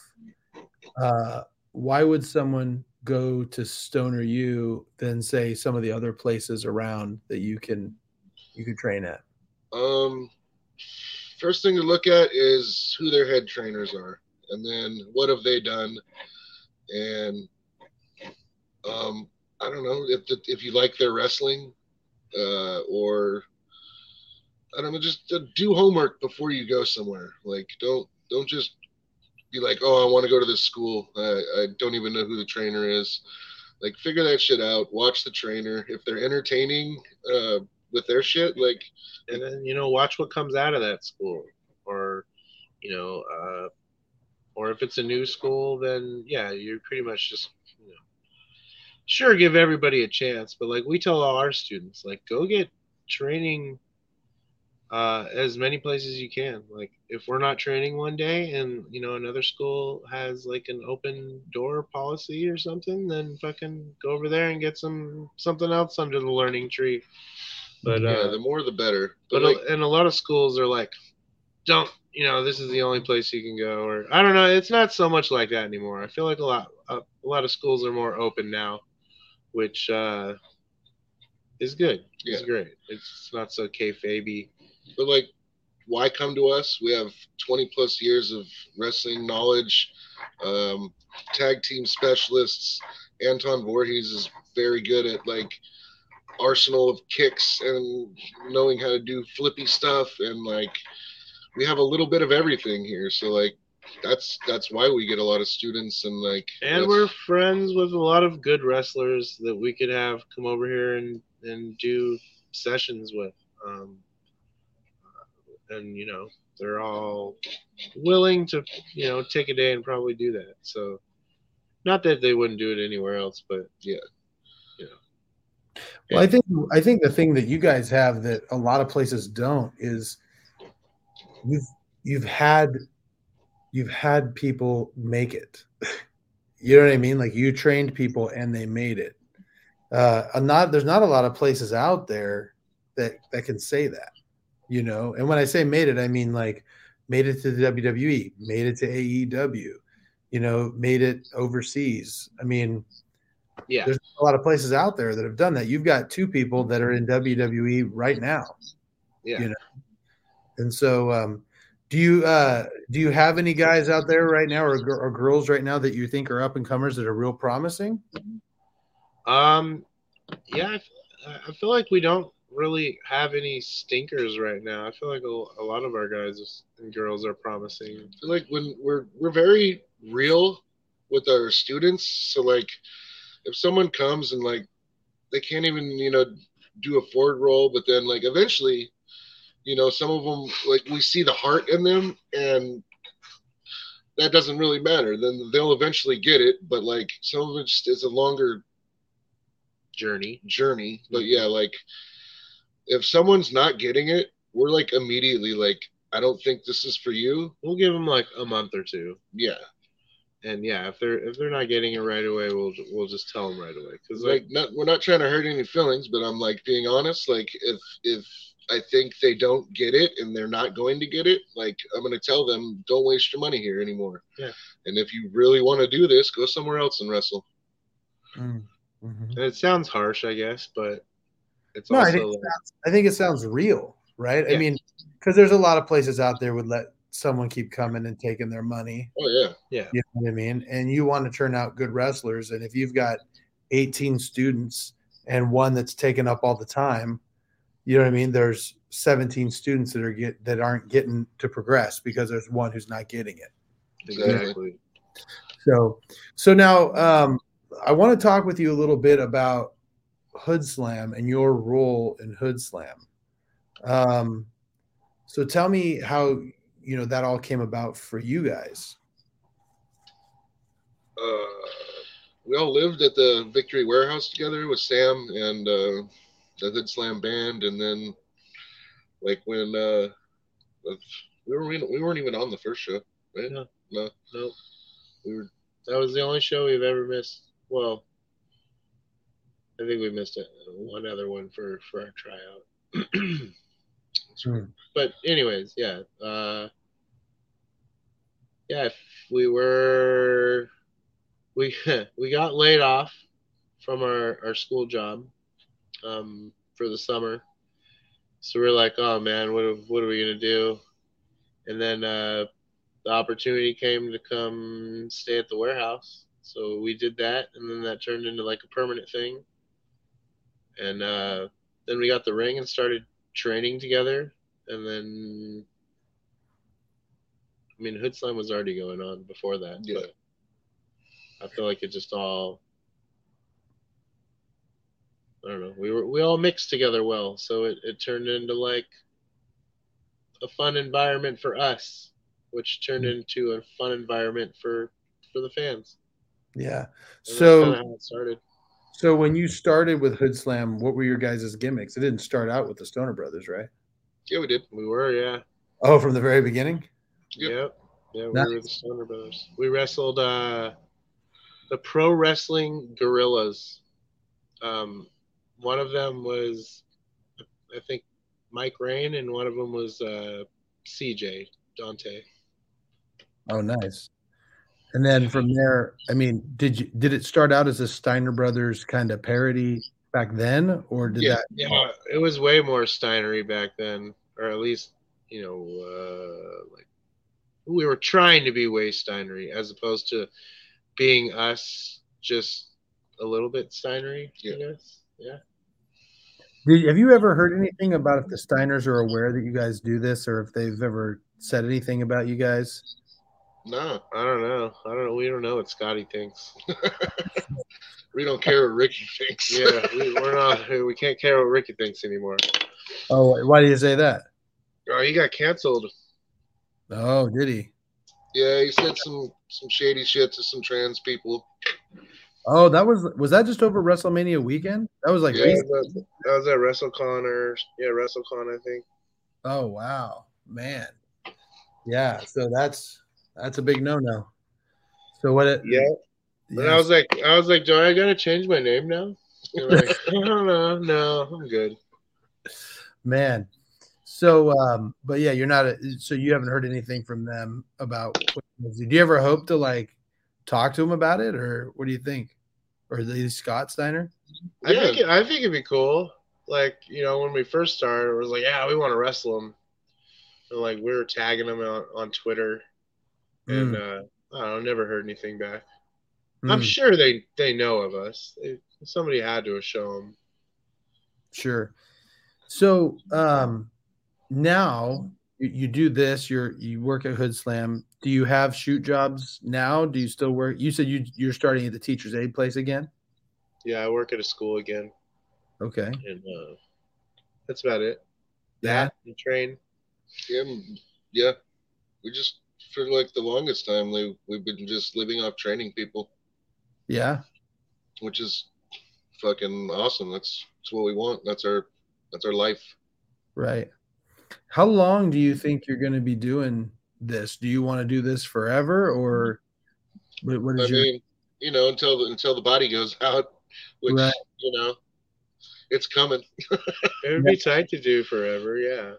Uh, why would someone go to Stoner U than say some of the other places around that you can you can train at? Um, first thing to look at is who their head trainers are, and then what have they done, and um, I don't know if the, if you like their wrestling, uh, or I don't know, just uh, do homework before you go somewhere. Like, don't don't just be like, oh, I want to go to this school. I, I don't even know who the trainer is. Like, figure that shit out. Watch the trainer. If they're entertaining uh, with their shit, like And then you know, watch what comes out of that school, or you know, uh, or if it's a new school, then yeah, you're pretty much just you know, sure give everybody a chance, but like we tell all our students, like go get training uh, as many places you can. Like if we're not training one day and you know another school has like an open door policy or something, then fucking go over there and get some something else under the learning tree. But yeah, uh, the more the better. but But like, and a lot of schools are like, don't you know this is the only place you can go, or I don't know. It's not so much like that anymore. I feel like a lot a, a lot of schools are more open now, which uh, is good. It's Yeah. great. It's not so kayfabe. But like, why come to us? We have 20 plus years of wrestling knowledge, um, tag team specialists. Anton Voorhees is very good at like arsenal of kicks and knowing how to do flippy stuff and like we have a little bit of everything here so like that's that's why we get a lot of students and like And we're friends with a lot of good wrestlers that we could have come over here and, and do sessions with. Um, and, you know, they're all willing to, you know, take a day and probably do that. So, not that they wouldn't do it anywhere else, but yeah. yeah. Well, I think I think the thing that you guys have that a lot of places don't is you've you've had you've had people make it. You know what I mean? Like you trained people and they made it. Uh, not there's not a lot of places out there that that can say that. You know, and when I say made it, I mean like made it to the WWE, made it to AEW, you know, made it overseas. I mean, yeah. there's a lot of places out there that have done that. You've got two people that are in WWE right now. Yeah. You know. And so um do you uh do you have any guys out there right now or, or girls right now that you think are up and comers that are real promising? Um, yeah, I feel like we don't really have any stinkers right now. I feel like a, a lot of our guys and girls are promising. I feel like when we're we're very real with our students so like if someone comes and like they can't even you know do a forward roll but then like eventually you know some of them like we see the heart in them and that doesn't really matter then they'll eventually get it but like some of it just is a longer Journey. journey but yeah like if someone's not getting it we're like immediately like i don't think this is for you We'll give them like a month or two, yeah and yeah, if they're if they're not getting it right away, we'll we'll just tell them right away. Cause like not we're not trying to hurt any feelings but i'm like being honest like if if I think they don't get it and they're not going to get it, like I'm going to tell them, don't waste your money here anymore. Yeah. And if you really want to do this, go somewhere else and wrestle. Mm. Mhm. And it sounds harsh, I guess, but it's No, I also think, it sounds, I think it sounds real, right? I mean, because there's a lot of places out there would let someone keep coming and taking their money. Oh yeah. yeah, You know what I mean? And you want to turn out good wrestlers. And if you've got 18 students and one that's taken up all the time, you know what I mean? There's 17 students that are get that aren't getting to progress because there's one who's not getting it. Exactly. exactly. So, so now um, I want to talk with you a little bit about Hoodslam and your role in Hoodslam. Um, so tell me how you know that all came about for you guys. uh, we all lived at the Victory Warehouse together with Sam and uh, the Hoodslam band, and then like when uh, we were we weren't even on the first show, right? No. no, Nope. we were. That was the only show we've ever missed. Well, I think we missed it, one other one for for our tryout. But anyways, yeah, uh, yeah, if we were we we got laid off from our our school job um, for the summer, so we're like, oh man, what what are we gonna do? And then uh, the opportunity came to come stay at the warehouse, so we did that, and then that turned into like a permanent thing. And uh, then we got the ring and started training together, and then I mean, Hoodslam was already going on before that, Yeah. but I feel like it just all I don't know. We were we all mixed together well, so it, it turned into like a fun environment for us, which turned into a fun environment for for the fans. Yeah. And So kinda how it started. So when you started with Hoodslam, what were your guys' gimmicks? It didn't start out with the Stoner Brothers, right? Yeah, we did. We were, yeah. Oh, from the very beginning. Yep. Yep. Yeah, we Nice. were the Stoner Brothers. We wrestled uh, the Pro Wrestling Gorillas. Um, one of them was, I think, Mike Rain, and one of them was uh, CJ Dante. Oh, nice. And then from there, I mean, did you did it start out as a Steiner Brothers kind of parody back then, or did Yeah. that? Yeah, it was way more Steinery back then, or at least you know, uh, like we were trying to be way Steinery as opposed to being us, just a little bit Steinery. Yeah. I guess. Yeah. Did, have you ever heard anything about if the Steiners are aware that you guys do this, or if they've ever said anything about you guys? No, I don't know. I don't. We don't know what Scotty thinks. we don't care what Ricky thinks. Yeah, we, we're not. We can't care what Ricky thinks anymore. Oh, why do you say that? Oh, he got canceled. Oh, did he? yeah, he said some some shady shit to some trans people. Oh, that was was that just over WrestleMania weekend? That was like Yeah. recent- That was, that was at WrestleCon or yeah, WrestleCon, I think. Oh wow, man. Yeah, so that's that's a big no no. So what it Yeah. And I was like, I was like, do I gotta change my name now? Like, I don't know. No, I'm good. man. So um, but yeah, you're not a, so you haven't heard anything from them about do you ever hope to like talk to them about it or what do you think? Or the Scott Steiner? I Yeah. think it, I think it'd be cool. Like you know, when we first started, it was like, yeah, we want to wrestle him, and like we were tagging him on, on Twitter, and uh, I don't know, never heard anything back. I'm Mm, sure they they know of us. They, somebody had to have shown them. sure. So um now you, you do this, you're you work at Hoodslam. Do you have shoot jobs now? Do you still work? You said you you're starting at the teacher's aid place again? Yeah, I work at a school again, Okay. and uh, that's about it. Yeah. That and train. Yeah, mm, yeah. We just for like the longest time, we we've been just living off training people, Yeah. which is fucking awesome. That's that's what we want. That's our that's our life. Right. How long do you mm-hmm. think you're going to be doing this? Do you want to do this forever or what, what I your mean, you know, until the, until the body goes out, which Right. you know, it's coming. It would be tight to do forever, yeah.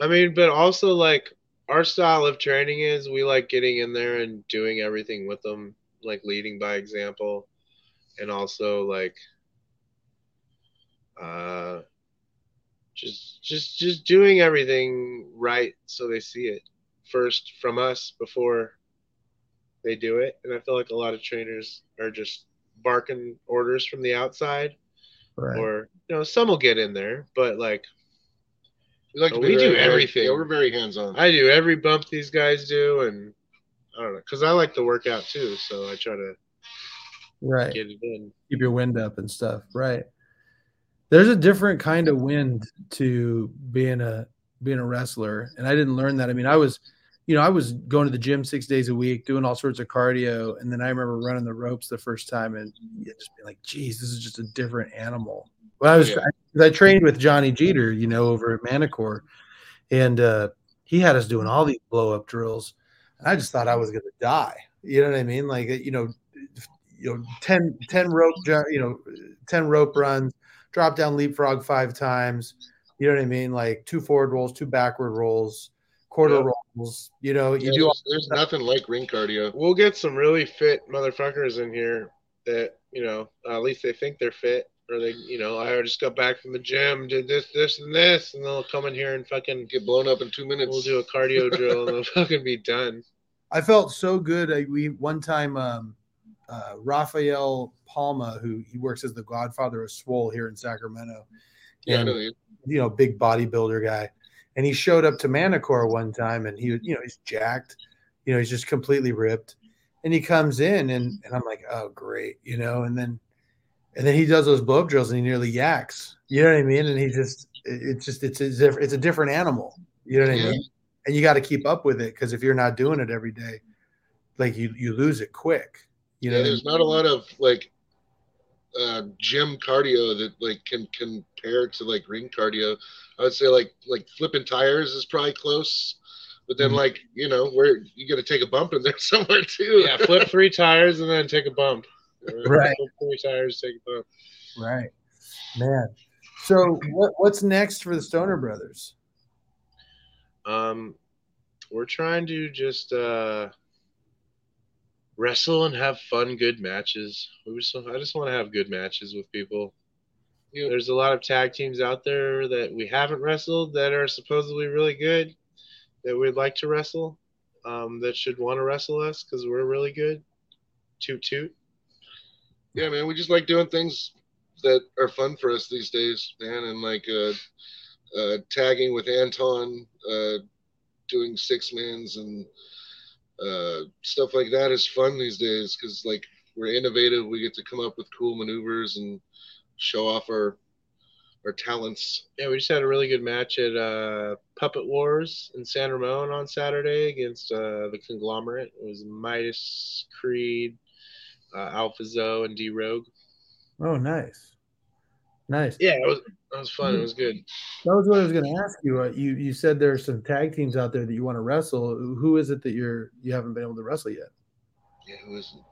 I mean, but also like our style of training is we like getting in there and doing everything with them, like leading by example, and also like uh just just just doing everything right so they see it first from us before they do it. And I feel like a lot of trainers are just barking orders from the outside Right. or you know some will get in there but like like to be we do very- everything. Yeah, we're very hands on. i do every bump these guys do and i don't know because i like to work out too so i try to right. get it in keep your wind up and stuff. Right. There's a different kind of wind to being a being a wrestler, and I didn't learn that. I mean, I was, you know, I was going to the gym six days a week, doing all sorts of cardio, and then I remember running the ropes the first time, and you just be like, "Geez, this is just a different animal." When I was, Yeah. I, I trained with Johnny Jeter, you know, over at Manicore, and uh, he had us doing all these blow up drills, and I just thought I was going to die. You know what I mean? Like, you know, you know 10, 10 rope you know 10 rope runs drop down leapfrog five times you know what i mean like two forward rolls two backward rolls quarter Yeah. rolls you know you Yeah, do all, there's, there's nothing like ring cardio. we'll get some really fit motherfuckers in here that you know at least they think they're fit or they you know i just got back from the gym did this this and this and they'll come in here and fucking Get blown up in two minutes. we'll do a cardio drill and they'll fucking be done i felt so good I, we one time um uh, Rafael Palma, who he works as the godfather of Swole here in Sacramento, yeah, and know you. you know, big bodybuilder guy. And he showed up to Manicore one time and he, you know, he's jacked, you know, he's just completely ripped. And he comes in and, and I'm like, oh, great, you know, and then, and then he does those blow drills and he nearly yaks, you know what I mean? And he just it's just, it's a, diff- it's a different animal, you know what I mean? And you got to keep up with it because if you're not doing it every day, like you, you lose it quick, you know? yeah, what I there's mean? not a lot of like uh gym cardio that like can compare to like ring cardio. I would say like like flipping tires is probably close. But then Mhm. like, you know, where you gotta take a bump in there somewhere too. yeah flip three tires and then take a bump Right. flip tires take a bump Right. Man. So what, what's next for the Stoner Brothers? Um, we're trying to just uh, wrestle and have fun, good matches. We just, I just want to have good matches with people. Yeah. There's a lot of tag teams out there that we haven't wrestled that are supposedly really good that we'd like to wrestle. Um, that should want to wrestle us because we're really good. Toot toot. Yeah, man, we just like doing things that are fun for us these days, man, and like uh, uh, tagging with Anton, uh, doing six mans and uh, stuff like that is fun these days because like we're innovative. We get to come up with cool maneuvers and show off our our talents. Yeah, we just had a really good match at uh, Puppet Wars in San Ramon on Saturday against uh, the conglomerate. It was Midas, Creed, uh, Alpha Zoe, and D Rogue. Oh, nice. Nice. Yeah, it was that was fun. It was good. That was what I was going to ask you. Uh, you you said there are some tag teams out there that you want to wrestle. Who is it that you're you haven't been able to wrestle yet? Yeah, who isn't?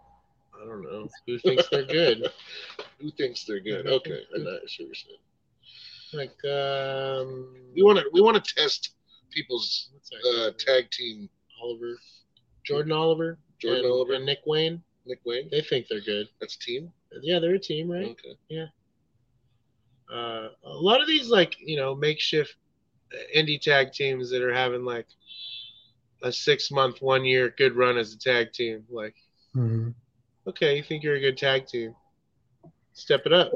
I don't know who thinks they're good. Who thinks they're good? Okay, I'm not you're. Like um, We want to we want to test people's uh, tag team. Oliver, Jordan Oliver, Jordan and, Oliver. and Nick Wayne. Nick Wayne. They think they're good. That's team. Yeah, they're a team, right? Okay. Yeah. Uh, a lot of these like you know makeshift indie tag teams that are having like a six month one year good run as a tag team like okay you think you're a good tag team step it up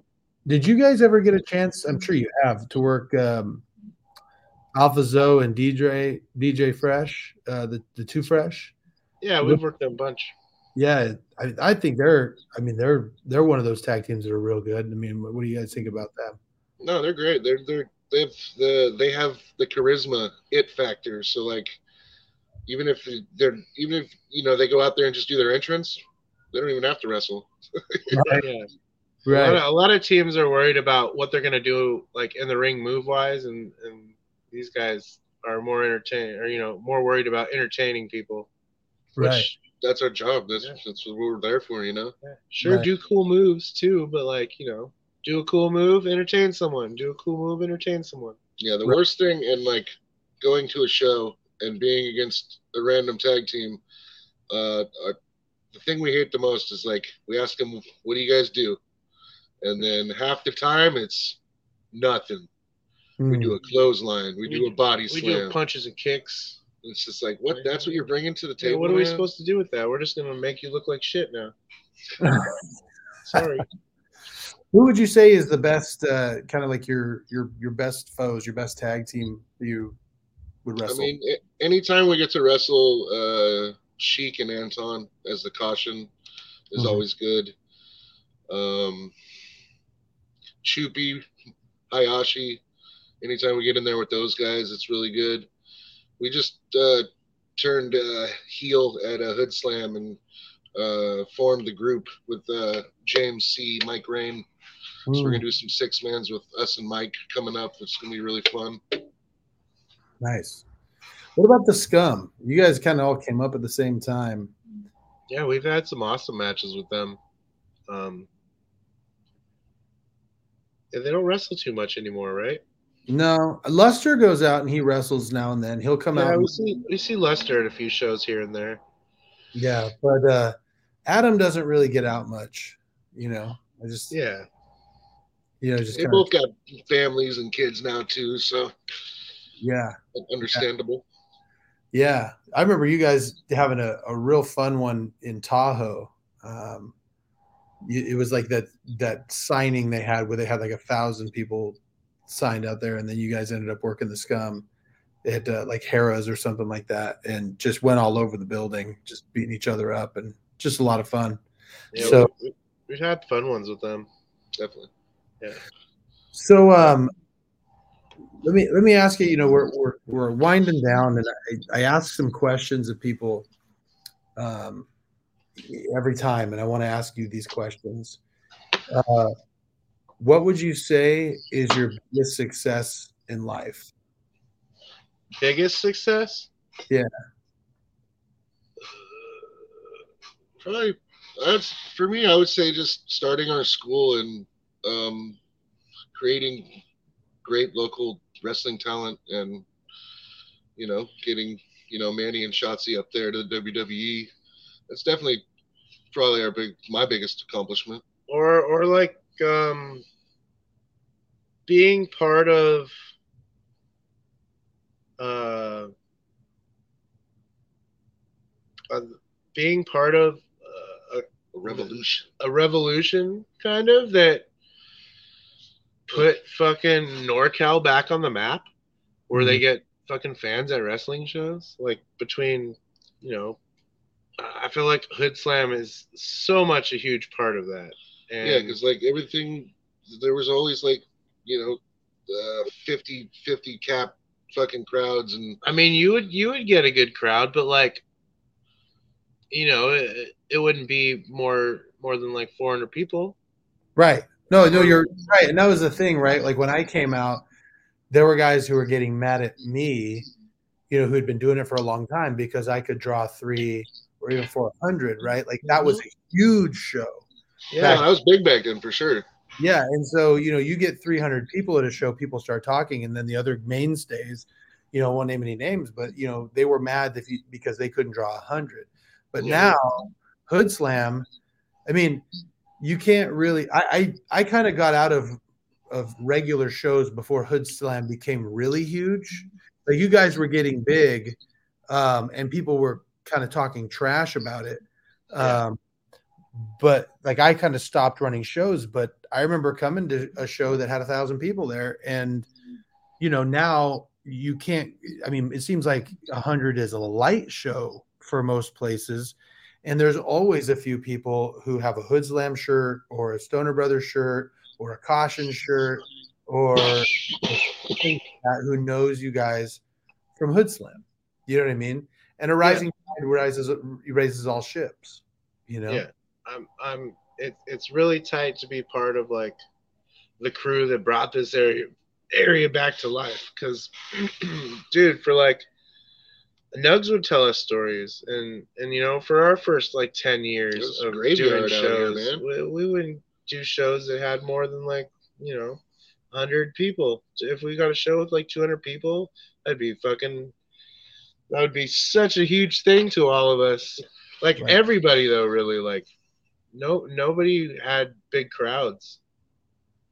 Did you guys ever get a chance? I'm sure you have to work um, Alpha Zoe and DJ DJ Fresh, uh, the the two Fresh. yeah we've worked them a bunch Yeah, I, I think they're. I mean, they're they're one of those tag teams that are real good. I mean, what, what do you guys think about them? No, they're great. They're they're they have the they have the charisma, it factor. So like, even if they're even if you know they go out there and just do their entrance, they don't even have to wrestle. yeah a, lot of, a lot of teams are worried about what they're going to do like in the ring move wise and and these guys are more entertain or you know more worried about entertaining people which right. That's our job. That's Yeah. that's what we're there for. You know. Sure, Right. do cool moves too, but like you know, do a cool move, entertain someone. Do a cool move, entertain someone. Yeah, the Right. worst thing in like going to a show and being against a random tag team, uh, uh, the thing we hate the most is like we ask them, "What do you guys do?" And then half the time it's nothing. We Hmm. do a clothesline, we, We do a body We slam. We do punches and kicks. It's just like, what? That's what you're bringing to the Yeah, table. what are we man? supposed to do with that? We're just gonna make you look like shit now. Sorry. Who would you say is the best, uh, kind of like your your your best foes, your best tag team you would wrestle. I mean, anytime we get to wrestle uh, Sheik and Anton as the caution is Mhm. always good. Um, Chupi, Hayashi, anytime we get in there with those guys, it's really good. We just uh, turned uh, heel at a Hoodslam and uh, formed the group with uh, James C, Mike Rain. So we're gonna do some six mans with us and Mike coming up. It's gonna be really fun. nice. What about the scum? You guys kind of all came up at the same time. Yeah, we've had some awesome matches with them. Um, they don't wrestle too much anymore, right? No, Luster goes out and he wrestles now and then. He'll come yeah, out. we see we see Luster at a few shows here and there. yeah, but uh, Adam doesn't really get out much. You know, I just Yeah, you know just They both of got families and kids now too, so yeah. understandable. Yeah, I remember you guys having a, a real fun one in Tahoe. Um, it was like that that signing they had where they had like a thousand people signed out there, and then you guys ended up working the scum. Had uh, like Harrah's or something like that, and just went all over the building, just beating each other up, and just a lot of fun. yeah. So- we, we've had fun ones with them. Definitely. Yeah. So um, let me let me ask you. You know, we're we're we're winding down, and I, I ask some questions of people um, every time, and I want to ask you these questions. Uh, what would you say is your biggest success in life? Biggest success? Yeah. Probably that's for me. I would say just starting our school and um, creating great local wrestling talent, and you know, getting you know Manny and Shotzi up there to the WWE. That's definitely probably our big my biggest accomplishment. or or like um being part of uh, uh being part of uh, A revolution. a, a revolution kind of that put fucking NorCal back on the map where they get fucking fans at wrestling shows like between you know I feel like Hoodslam is so much a huge part of that. And Yeah, because like everything, there was always like you know, uh, 50 50 cap fucking crowds and I mean, you would you would get a good crowd, but like, you know, it, it wouldn't be more more than like 400 people. Right. No, no, you're right. And that was the thing, right? Like when I came out, there were guys who were getting mad at me, you know, who had been doing it for a long time because I could draw three or even 400, right? Like that was a huge show. Yeah, I was big back then for sure. Yeah. And so, you know, you get 300 people at a show, people start talking, and then the other mainstays, you know, won't name any names, but, you know, they were mad if you, because they couldn't draw 100. But Yeah. now, Hoodslam, I mean, you can't really. I I, I kind of got out of of regular shows before Hoodslam became really huge. Like you guys were getting big, um, and people were kind of talking trash about it. Um, but like I kind of stopped running shows. But I remember coming to a show that had a thousand people there, and you know now you can't. I mean, it seems like a hundred is a light show for most places. And there's always a few people who have a Hoodslam shirt or a Stoner Brothers shirt or a Caution shirt or that who knows you guys from Hoodslam. You know what I mean? And a rising tide rises raises all ships. You know? Yeah, I'm I'm it, it's really tight to be part of like the crew that brought this area area back to life. Because, dude, for like Nugs would tell us stories, and and you know, for our first like ten years of doing here, shows, man. we, we wouldn't do shows that had more than like you know, hundred people. If we got a show with like two hundred people, that'd be fucking. That would be such a huge thing to all of us. Like Right. everybody though, really like. No, nobody had big crowds.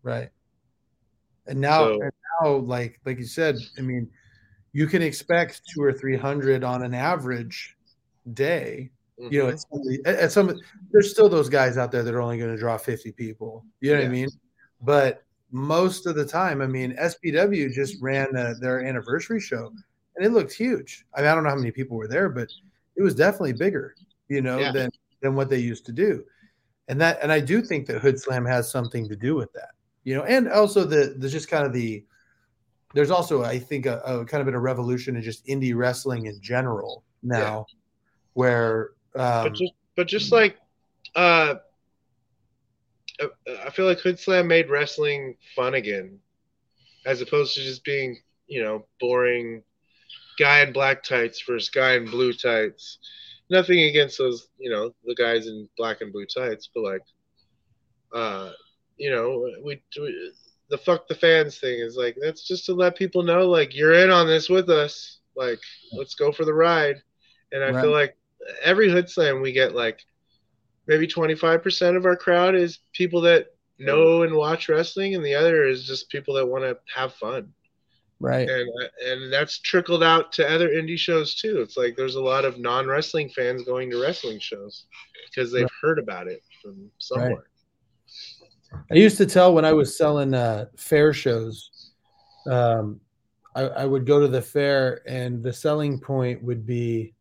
Right. And now, So- and now, like like you said, I mean, you can expect two or three hundred on an average day. You know, Mhm. at some, of at- some there's still those guys out there that are only going to draw fifty people. You know what I mean? But most of the time, I mean, SPW just ran uh, their anniversary show, and it looked huge. I, mean, I don't know how many people were there, but it was definitely bigger. You know, Yeah. than than what they used to do, and that and I do think that Hoodslam has something to do with that you know, and also the the just kind of the there's also I think a, a kind of been a revolution in just indie wrestling in general now, where um, but just but just like uh uh, I feel like Hoodslam made wrestling fun again, as opposed to just being you know boring guy in black tights versus guy in blue tights. Nothing against those you know the guys in black and blue tights, but like uh you know we, we the fuck the fans thing is like that's just to let people know like you're in on this with us. Like let's go for the ride. And i feel like every hoodslam we get like maybe 25% of our crowd is people that know and watch wrestling and the other is just people that want to have fun right, and and that's trickled out to other indie shows too. It's like there's a lot of non-wrestling fans going to wrestling shows because they've Right. heard about it from somewhere. I used to tell when I was selling uh, fair shows, um, I, I would go to the fair, and the selling point would be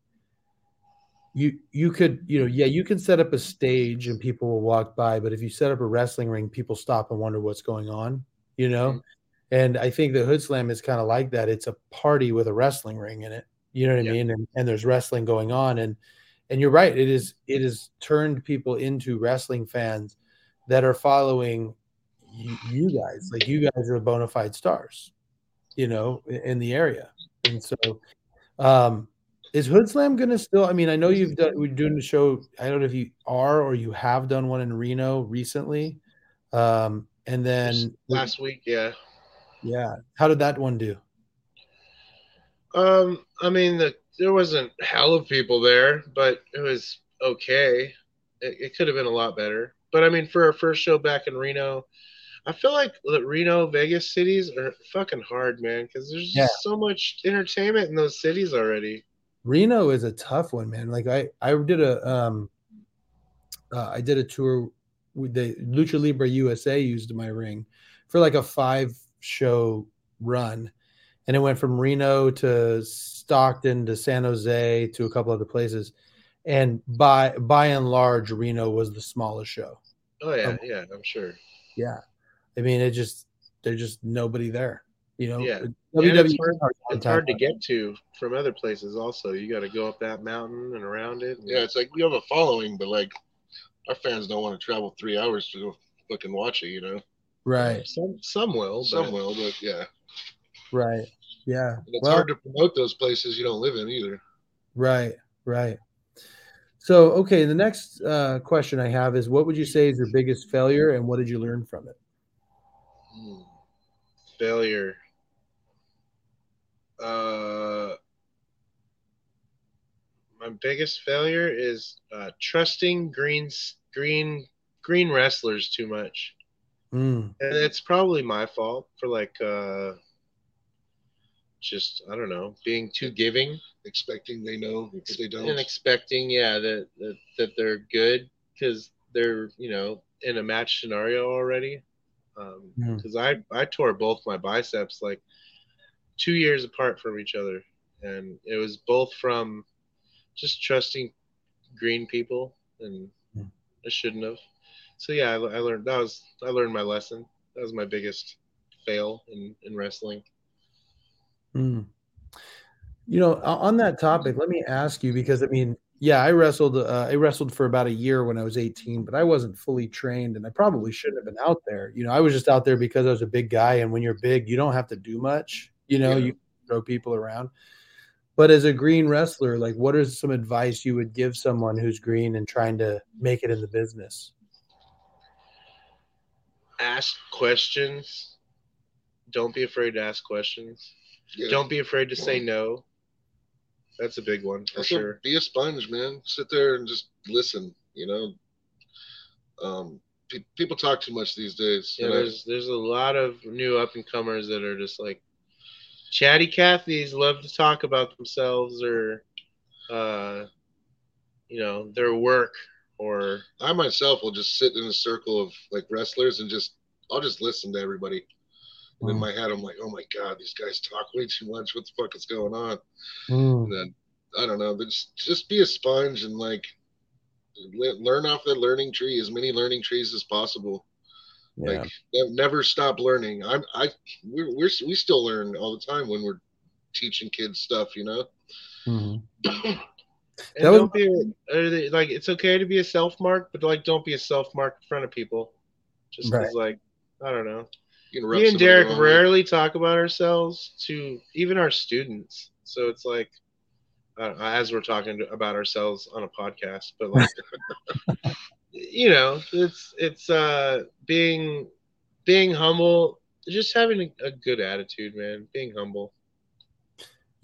you you could you know yeah you can set up a stage and people will walk by, but if you set up a wrestling ring, people stop and wonder what's going on, you know. And I think the Hoodslam is kind of like that. It's a party with a wrestling ring in it. You know what Yeah. I mean? And, and there's wrestling going on, and and you're right. It is it has turned people into wrestling fans that are following you, you guys. Like you guys are bona fide stars, you know, in, in the area. And so, um, is Hoodslam going to still? I mean, I know you've done we're doing the show. I don't know if you are or you have done one in Reno recently. Um, and then last week yeah yeah, how did that one do? Um, I mean, the, there wasn't hell of people there, but it was okay. It, it could have been a lot better. But I mean, for our first show back in Reno, I feel like the Reno, Vegas cities are fucking hard, man, because there's just Yeah. so much entertainment in those cities already. Reno is a tough one, man. Like I, I did a, um, uh, I did a tour with the Lucha Libre USA used my ring for like a five show run, and it went from Reno to Stockton to San Jose to a couple other places, and by by and large, Reno was the smallest show. Oh yeah, Um, yeah, I'm sure. Yeah, I mean, it just there's just nobody there. You know, Yeah. WWE it's hard- hard It's hard to get to from other places. Also, you got to go up that mountain and around it. and- Yeah, it's like we have a following, but like our fans don't want to travel three hours to go fucking watch it. You know, right, some some will, some but will, but yeah, right, yeah. and it's Well, hard to promote those places you don't live in either. Right, right. So, okay, the next uh, question I have is what would you say is your biggest failure and what did you learn from it? Hmm. failure. Uh, my biggest failure is uh, trusting green green green wrestlers too much, Mm, and it's probably my fault for like uh, just I don't know being too giving Expecting they know, but they don't. and expecting yeah that that, that they're good because they're you know in a match scenario already um Hmm. because i i tore both my biceps like two years apart from each other and it was both from just trusting green people and Hmm. i shouldn't have so yeah I, I learned that was i learned my lesson that was my biggest fail in in wrestling mm. You know, on that topic, let me ask you because I mean, yeah, I wrestled. Uh, I wrestled for about a year when I was 18, but I wasn't fully trained, and I probably shouldn't have been out there. You know, I was just out there because I was a big guy, and when you're big, you don't have to do much. You know, Yeah. you throw people around. But as a green wrestler, like, what is some advice you would give someone who's green and trying to make it in the business? Ask questions. Don't be afraid to ask questions. Yeah. Don't be afraid to say no. That's a big one for Also, sure. be a sponge, man. Sit there and just listen. You know, um, pe- people talk too much these days. Yeah, and I- there's there's a lot of new up and comers that are just like chatty Cathys love to talk about themselves or uh you know their work or I myself will just sit in a circle of like wrestlers and just I'll just listen to everybody. And in Mm. my head, I'm like, oh my god, these guys talk way too much. What the fuck is going on? Mm. And then I don't know, but just just be a sponge and like learn off that learning tree, as many learning trees as possible. Yeah. Like never stop learning. I'm I we're, we're we still learn all the time when we're teaching kids stuff. You know. Mhm. and That was- don't be or like it's okay to be a self mark, but like don't be a self mark in front of people. Just Right. like I don't know. You Me and Derek the wrong way. rarely talk about ourselves to even our students. So it's like, uh, as we're talking to, about ourselves on a podcast, but like, you know, it's it's uh being being humble, just having a, a good attitude, man. Being humble.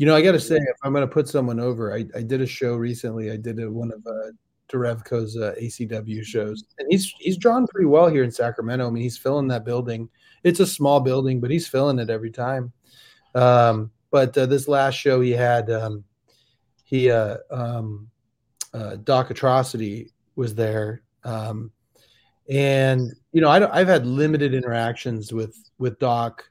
You know, I got to say, if I'm going to put someone over, I, I did a show recently. I did a, one of uh, Derevko's uh, ACW shows, and he's he's drawn pretty well here in Sacramento. I mean, he's filling that building. It's a small building, but he's filling it every time. Um, but uh, this last show he had, um, he uh, um, uh, Doc Atrocity was there, um, and you know, I, I've had limited interactions with with Doc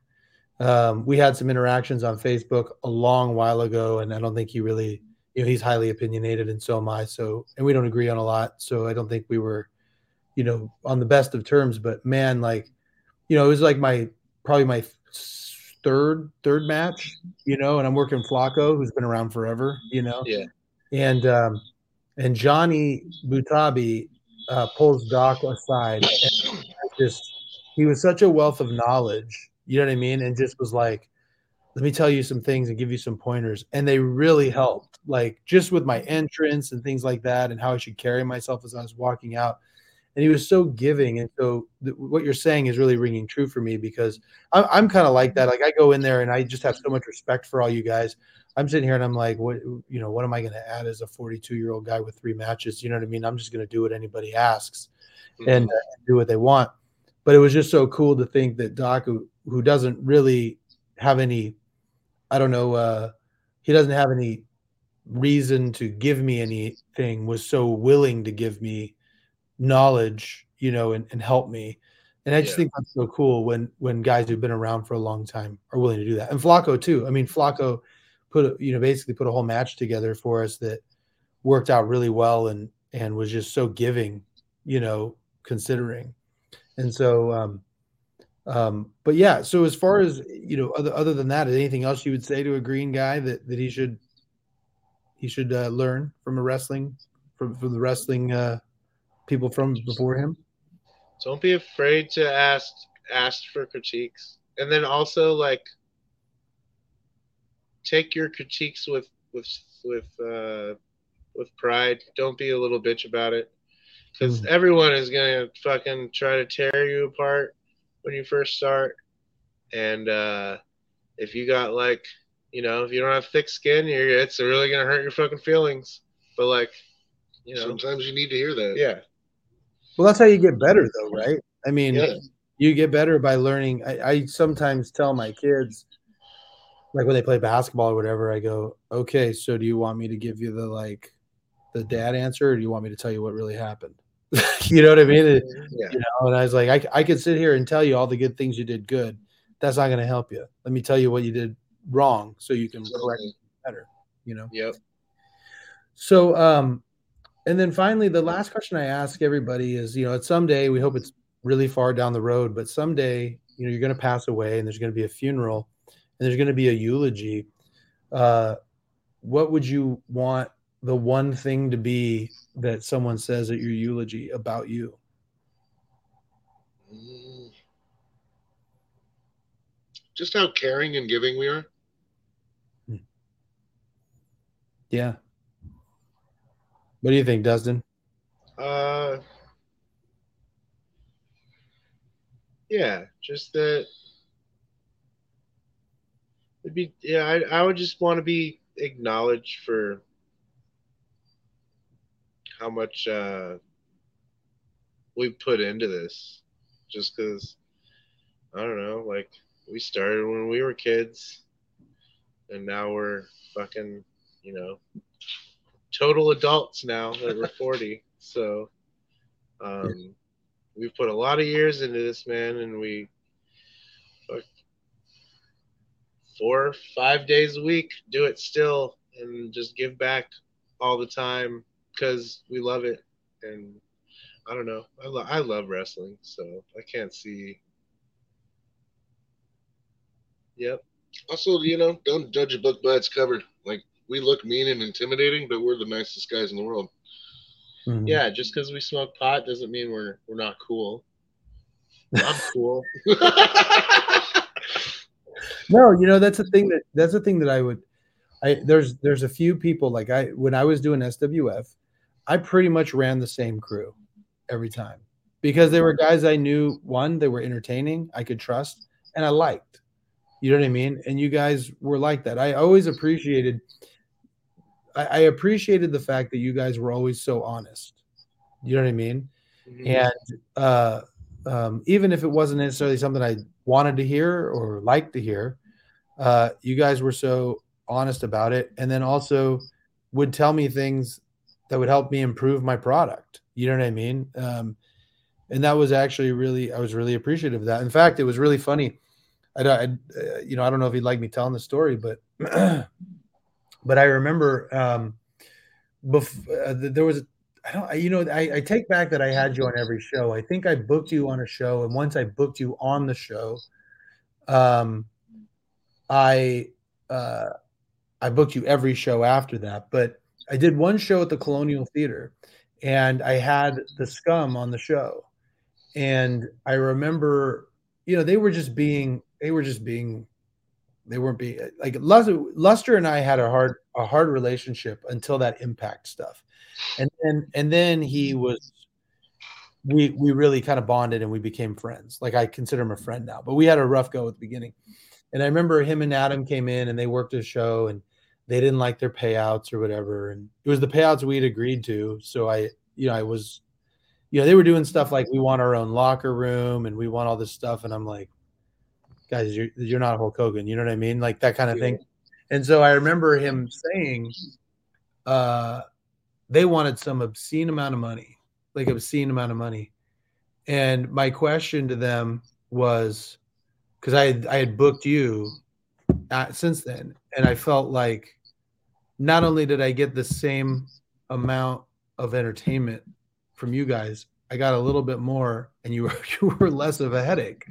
um, we had some interactions on Facebook a long while ago, and I don't think he really, you know, he's highly opinionated, and so am I. So, and we don't agree on a lot. So, I don't think we were, you know, on the best of terms. But man, like, you know, it was like my probably my third third match, you know, and I'm working Flacco, who's been around forever, you know, Yeah. and um, and Johnny Butabi uh, pulls Doc aside, and just he was such a wealth of knowledge you know what I mean? And just was like, let me tell you some things and give you some pointers. And they really helped, like just with my entrance and things like that, and how I should carry myself as I was walking out. And he was so giving. And so th- what you're saying is really ringing true for me because I'm, I'm kind of like that. Like I go in there and I just have so much respect for all you guys. I'm sitting here and I'm like, what, you know, what am I going to add as a 42 year old guy with three matches? You know what I mean? I'm just going to do what anybody asks and uh, do what they want. But it was just so cool to think that Doc, who, who doesn't really have any, I don't know, uh, he doesn't have any reason to give me anything, was so willing to give me knowledge, you know, and, and help me. And I just Yeah. think that's so cool when when guys who've been around for a long time are willing to do that. And Flacco too. I mean, Flacco put a, you know basically put a whole match together for us that worked out really well and and was just so giving, you know, considering. And so um um but yeah, so as far as you know other other than that, anything else you would say to a green guy that that he should he should uh, learn from a wrestling from from the wrestling uh people from before him? Don't be afraid to ask ask for critiques. And then also like take your critiques with with with uh with pride. Don't be a little bitch about it. Because Mhm. everyone is gonna fucking try to tear you apart when you first start. And uh if you got like you know, if you don't have thick skin, you're it's really gonna hurt your fucking feelings. But like, you know, Sometimes you need to hear that. yeah. Well, that's how you get better, though, right? I mean, Yeah. you get better by learning. I, I sometimes tell my kids, like when they play basketball or whatever, I go, "Okay, so do you want me to give you the like the dad answer, or do you want me to tell you what really happened?" you know what I mean? It- Yeah. you know, and I was like, I, I could sit here and tell you all the good things you did good. That's not going to help you. Let me tell you what you did wrong, so you can correct it better. You know. Yep. So, um, and then finally, the last question I ask everybody is, you know, at someday we hope it's really far down the road, but someday, you know, you're going to pass away, and there's going to be a funeral, and there's going to be a eulogy. Uh, what would you want the one thing to be that someone says at your eulogy about you? Mm. Just how caring and giving we are. Yeah. What do you think, Dustin? Uh, Yeah, just that. It'd be yeah. I I would just want to be acknowledged for how much uh, we put into this. Just because I don't know, like we started when we were kids, and now we're fucking, you know, total adults now that we're 40. So, um, we've put a lot of years into this, man, and we four, five days a week do it still and just give back all the time because we love it. And I don't know, I, lo- I love wrestling, so I can't see. Yep. Also, you know, don't judge a book by its cover. Like we look mean and intimidating, but we're the nicest guys in the world. Mhm. Yeah, just because we smoke pot doesn't mean we're we're not cool. I'm cool. No, you know that's the thing that that's the thing that I would. I there's there's a few people like I when I was doing SWF, I pretty much ran the same crew every time because they were guys I knew. One, they were entertaining, I could trust, and I liked. You know what I mean? And you guys were like that. I always appreciated. I, I appreciated the fact that you guys were always so honest. You know what I mean? and uh, um, even if it wasn't necessarily something I wanted to hear or liked to hear, uh, you guys were so honest about it, and then also would tell me things that would help me improve my product. You know what I mean? Um, and that was actually really, I was really appreciative of that. In fact, it was really funny. I, don't- I uh, you know, I don't know if you'd like me telling the story, but but I remember um, bef- uh, there was I don't, I- you know, I, I take back that I had you on every show. I think I booked you on a show, and once I booked you on the show, um, I, uh, I booked you every show after that. But I did one show at the Colonial mm-hmm. Theater, and I had the Scum on the show, and I remember, you know, they were just being, they were just being, they weren't being like Luster, Luster and I had a hard, a hard relationship until that Impact stuff. And then and then he mm-hmm. was we we really kind of bonded and we became friends. Like i consider him a mm-hmm. friend now but we had a rough go at the beginning. And i remember him and adam came in and they worked a show and they didn't like their payouts or whatever and it was the payouts we'd agreed to so i you know i was you know they were doing stuff like we want our own locker room and we want all this stuff and i'm like guys you're, you're not hulk hogan you know what i mean? Like that kind of thing and so i remember him saying uh they wanted some obscene amount of money, like obscene amount of money. And my question to them was because I had, I had booked you at, since then, and I felt like not only did I get the same amount of entertainment from you guys, I got a little bit more, and you were you were less of a headache.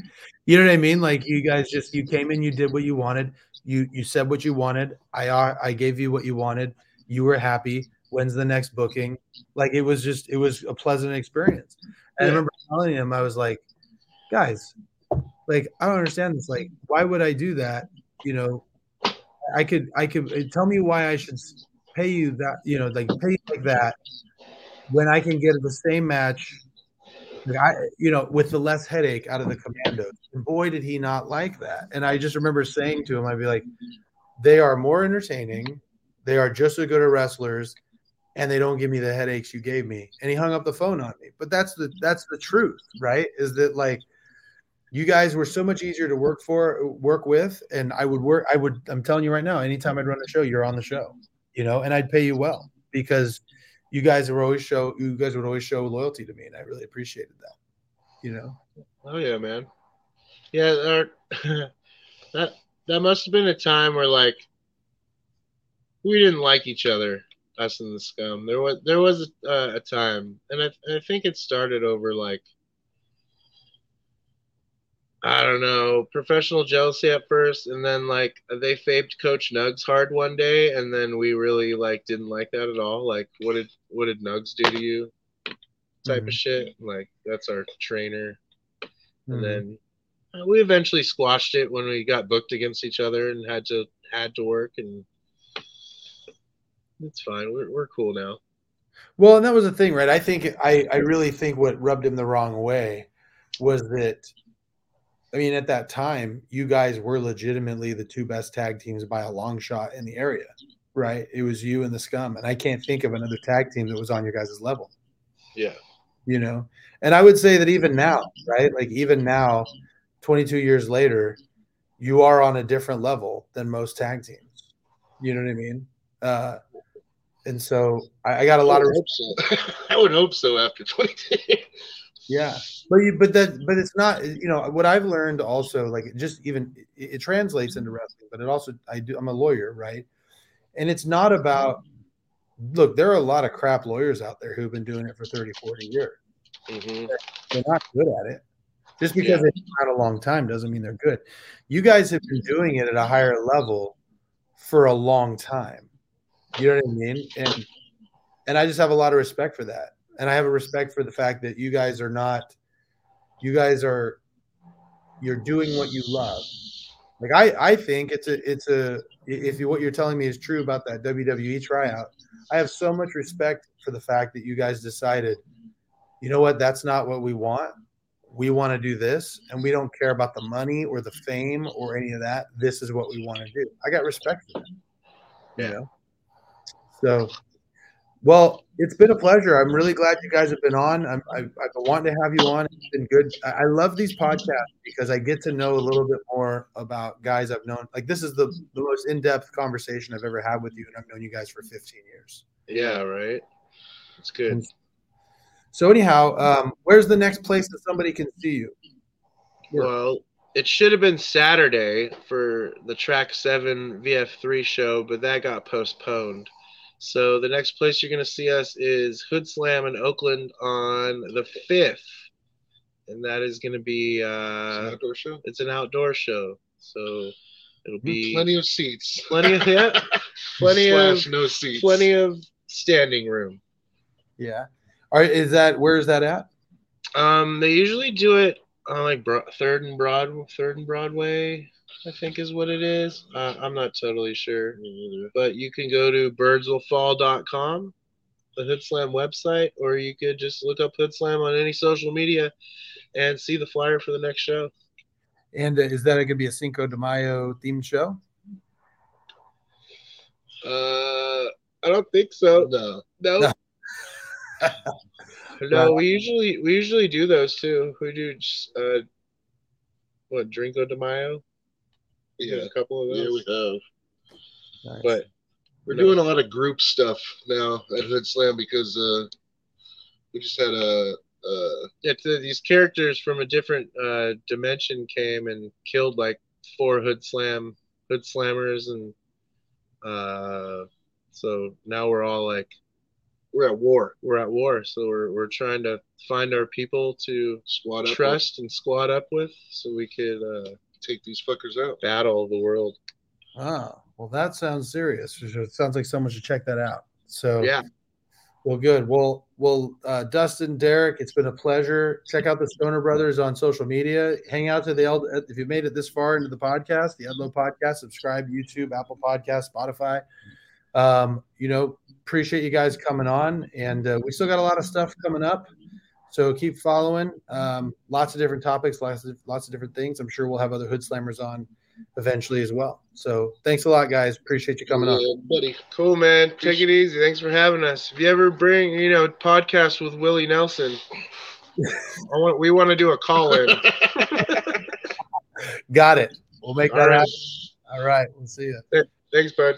You know what I mean? Like you guys just you came in, you did what you wanted, you you said what you wanted. I I gave you what you wanted. You were happy when's the next booking like it was just it was a pleasant experience and i remember telling him i was like guys like i don't understand this like why would i do that you know i could i could uh, tell me why i should pay you that you know like pay like that when i can get the same match I, you know, with the less headache out of the commandos. And boy, did he not like that. And I just remember saying to him, I'd be like, they are more entertaining. They are just as good as wrestlers, and they don't give me the headaches you gave me. And he hung up the phone on me. But that's the that's the truth, right? Is that like you guys were so much easier to work for, work with, and I would work. I would. I'm telling you right now, anytime I'd run a show, you're on the show, you know, and I'd pay you well because you guys were always show. You guys would always show loyalty to me, and I really appreciated that. You know. Oh yeah, man. Yeah, our, that that must have been a time where like we didn't like each other, us and the scum. There was there was a, a time, and I I think it started over like I don't know professional jealousy at first, and then like they faped Coach Nugs hard one day, and then we really like didn't like that at all. Like what did what did Nugs do to you? Type Mhm. of shit. Like that's our trainer and Mhm. then uh, we eventually squashed it when we got booked against each other and had to had to work and it's fine we're, we're cool now Well, and that was the thing, right? I think I, I really think what rubbed him the wrong way was that I mean, at that time, you guys were legitimately the two best tag teams by a long shot in the area, right? It was you and the Scum, and I can't think of another tag team that was on your guys' level. Yeah. You know, and I would say that even now, right? Like even now, 22 years later, you are on a different level than most tag teams. You know what I mean? Uh, and so I, I got a lot I of hope so. I would hope so after 20. Yeah, but you, but that, but it's not. You know what I've learned also, like it just even it, it translates into wrestling, but it also I do. I'm a lawyer, right? And it's not about. Look, there are a lot of crap lawyers out there who've been doing it for 30, 40 years. hmm They're not good at it. Just because they've been around a long time doesn't mean they're good. You guys have been doing it at a higher level for a long time. You know what I mean? And and I just have a lot of respect for that. And I have a respect for the fact that you guys are not you guys are you're doing what you love. Like I I think it's a it's a if you what you're telling me is true about that WWE tryout, I have so much respect for the fact that you guys decided, you know what, that's not what we want. We want to do this, and we don't care about the money or the fame or any of that. This is what we want to do. I got respect for that. You Yeah. know. So, well, it's been a pleasure. I'm really glad you guys have been on. I'm, I've, I've been wanting to have you on. It's been good. I, I love these podcasts because I get to know a little bit more about guys I've known. Like this is the, the most in-depth conversation I've ever had with you, and I've known you guys for 15 years. Yeah, right. It's good. So anyhow, um, where's the next place that somebody can see you? Yeah. Well, it should have been Saturday for the Track 7 VF3 show, but that got postponed. So the next place you're going to see us is Hoodslam in Oakland on the 5th. And that is going to be It's an uh outdoor show. it's an outdoor show. So it'll be Plenty of seats. plenty of yeah, plenty Slash of no seats. plenty of standing room. Yeah. All right. Is that where is that at? Um, they usually do it on like Bro- Third and Broad, Third and Broadway, I think is what it is. Uh, I'm not totally sure, Me neither. but you can go to birdswillfall.com, the Hoodslam website, or you could just look up Hoodslam on any social media and see the flyer for the next show. And uh, is that going to be a Cinco de Mayo themed show? Uh, I don't think so. No. No. No. no, we usually we usually do those too. We do just, uh, what Drinko de Mayo? We have Yeah. a couple of those. Yeah, we have. Nice. but We're No. doing a lot of group stuff now at Hoodslam because uh, we just had a. Uh, it's uh, these characters from a different uh, dimension came and killed like four hoodslam hood slammers and uh, so now we're all like we're at war. we're at war so we're, we're trying to find our people to Squad up. trust and squad up with so we could uh, Take these fuckers out. battle of the world Oh, well, that sounds serious. It sounds like someone should check that out. So yeah Well, good. Well, well, uh, Dustin, Derek, it's been a pleasure. Check out the Stoner Brothers on social media. Hang out to the Eld- if you've made it this far into the podcast, the Edlow Podcast. Subscribe YouTube, Apple Podcast, Spotify. Um, you know, appreciate you guys coming on, and uh, we still got a lot of stuff coming up. So keep following. Um, lots of different topics, lots of lots of different things. I'm sure we'll have other hoodslammers on eventually as well. So thanks a lot, guys. Appreciate you coming on. Buddy. cool man take it easy thanks for having us if you ever bring you know podcast with willie nelson I want, we want to do a call in Got it. We'll make All that right. happen. All right. We'll see you. thanks bud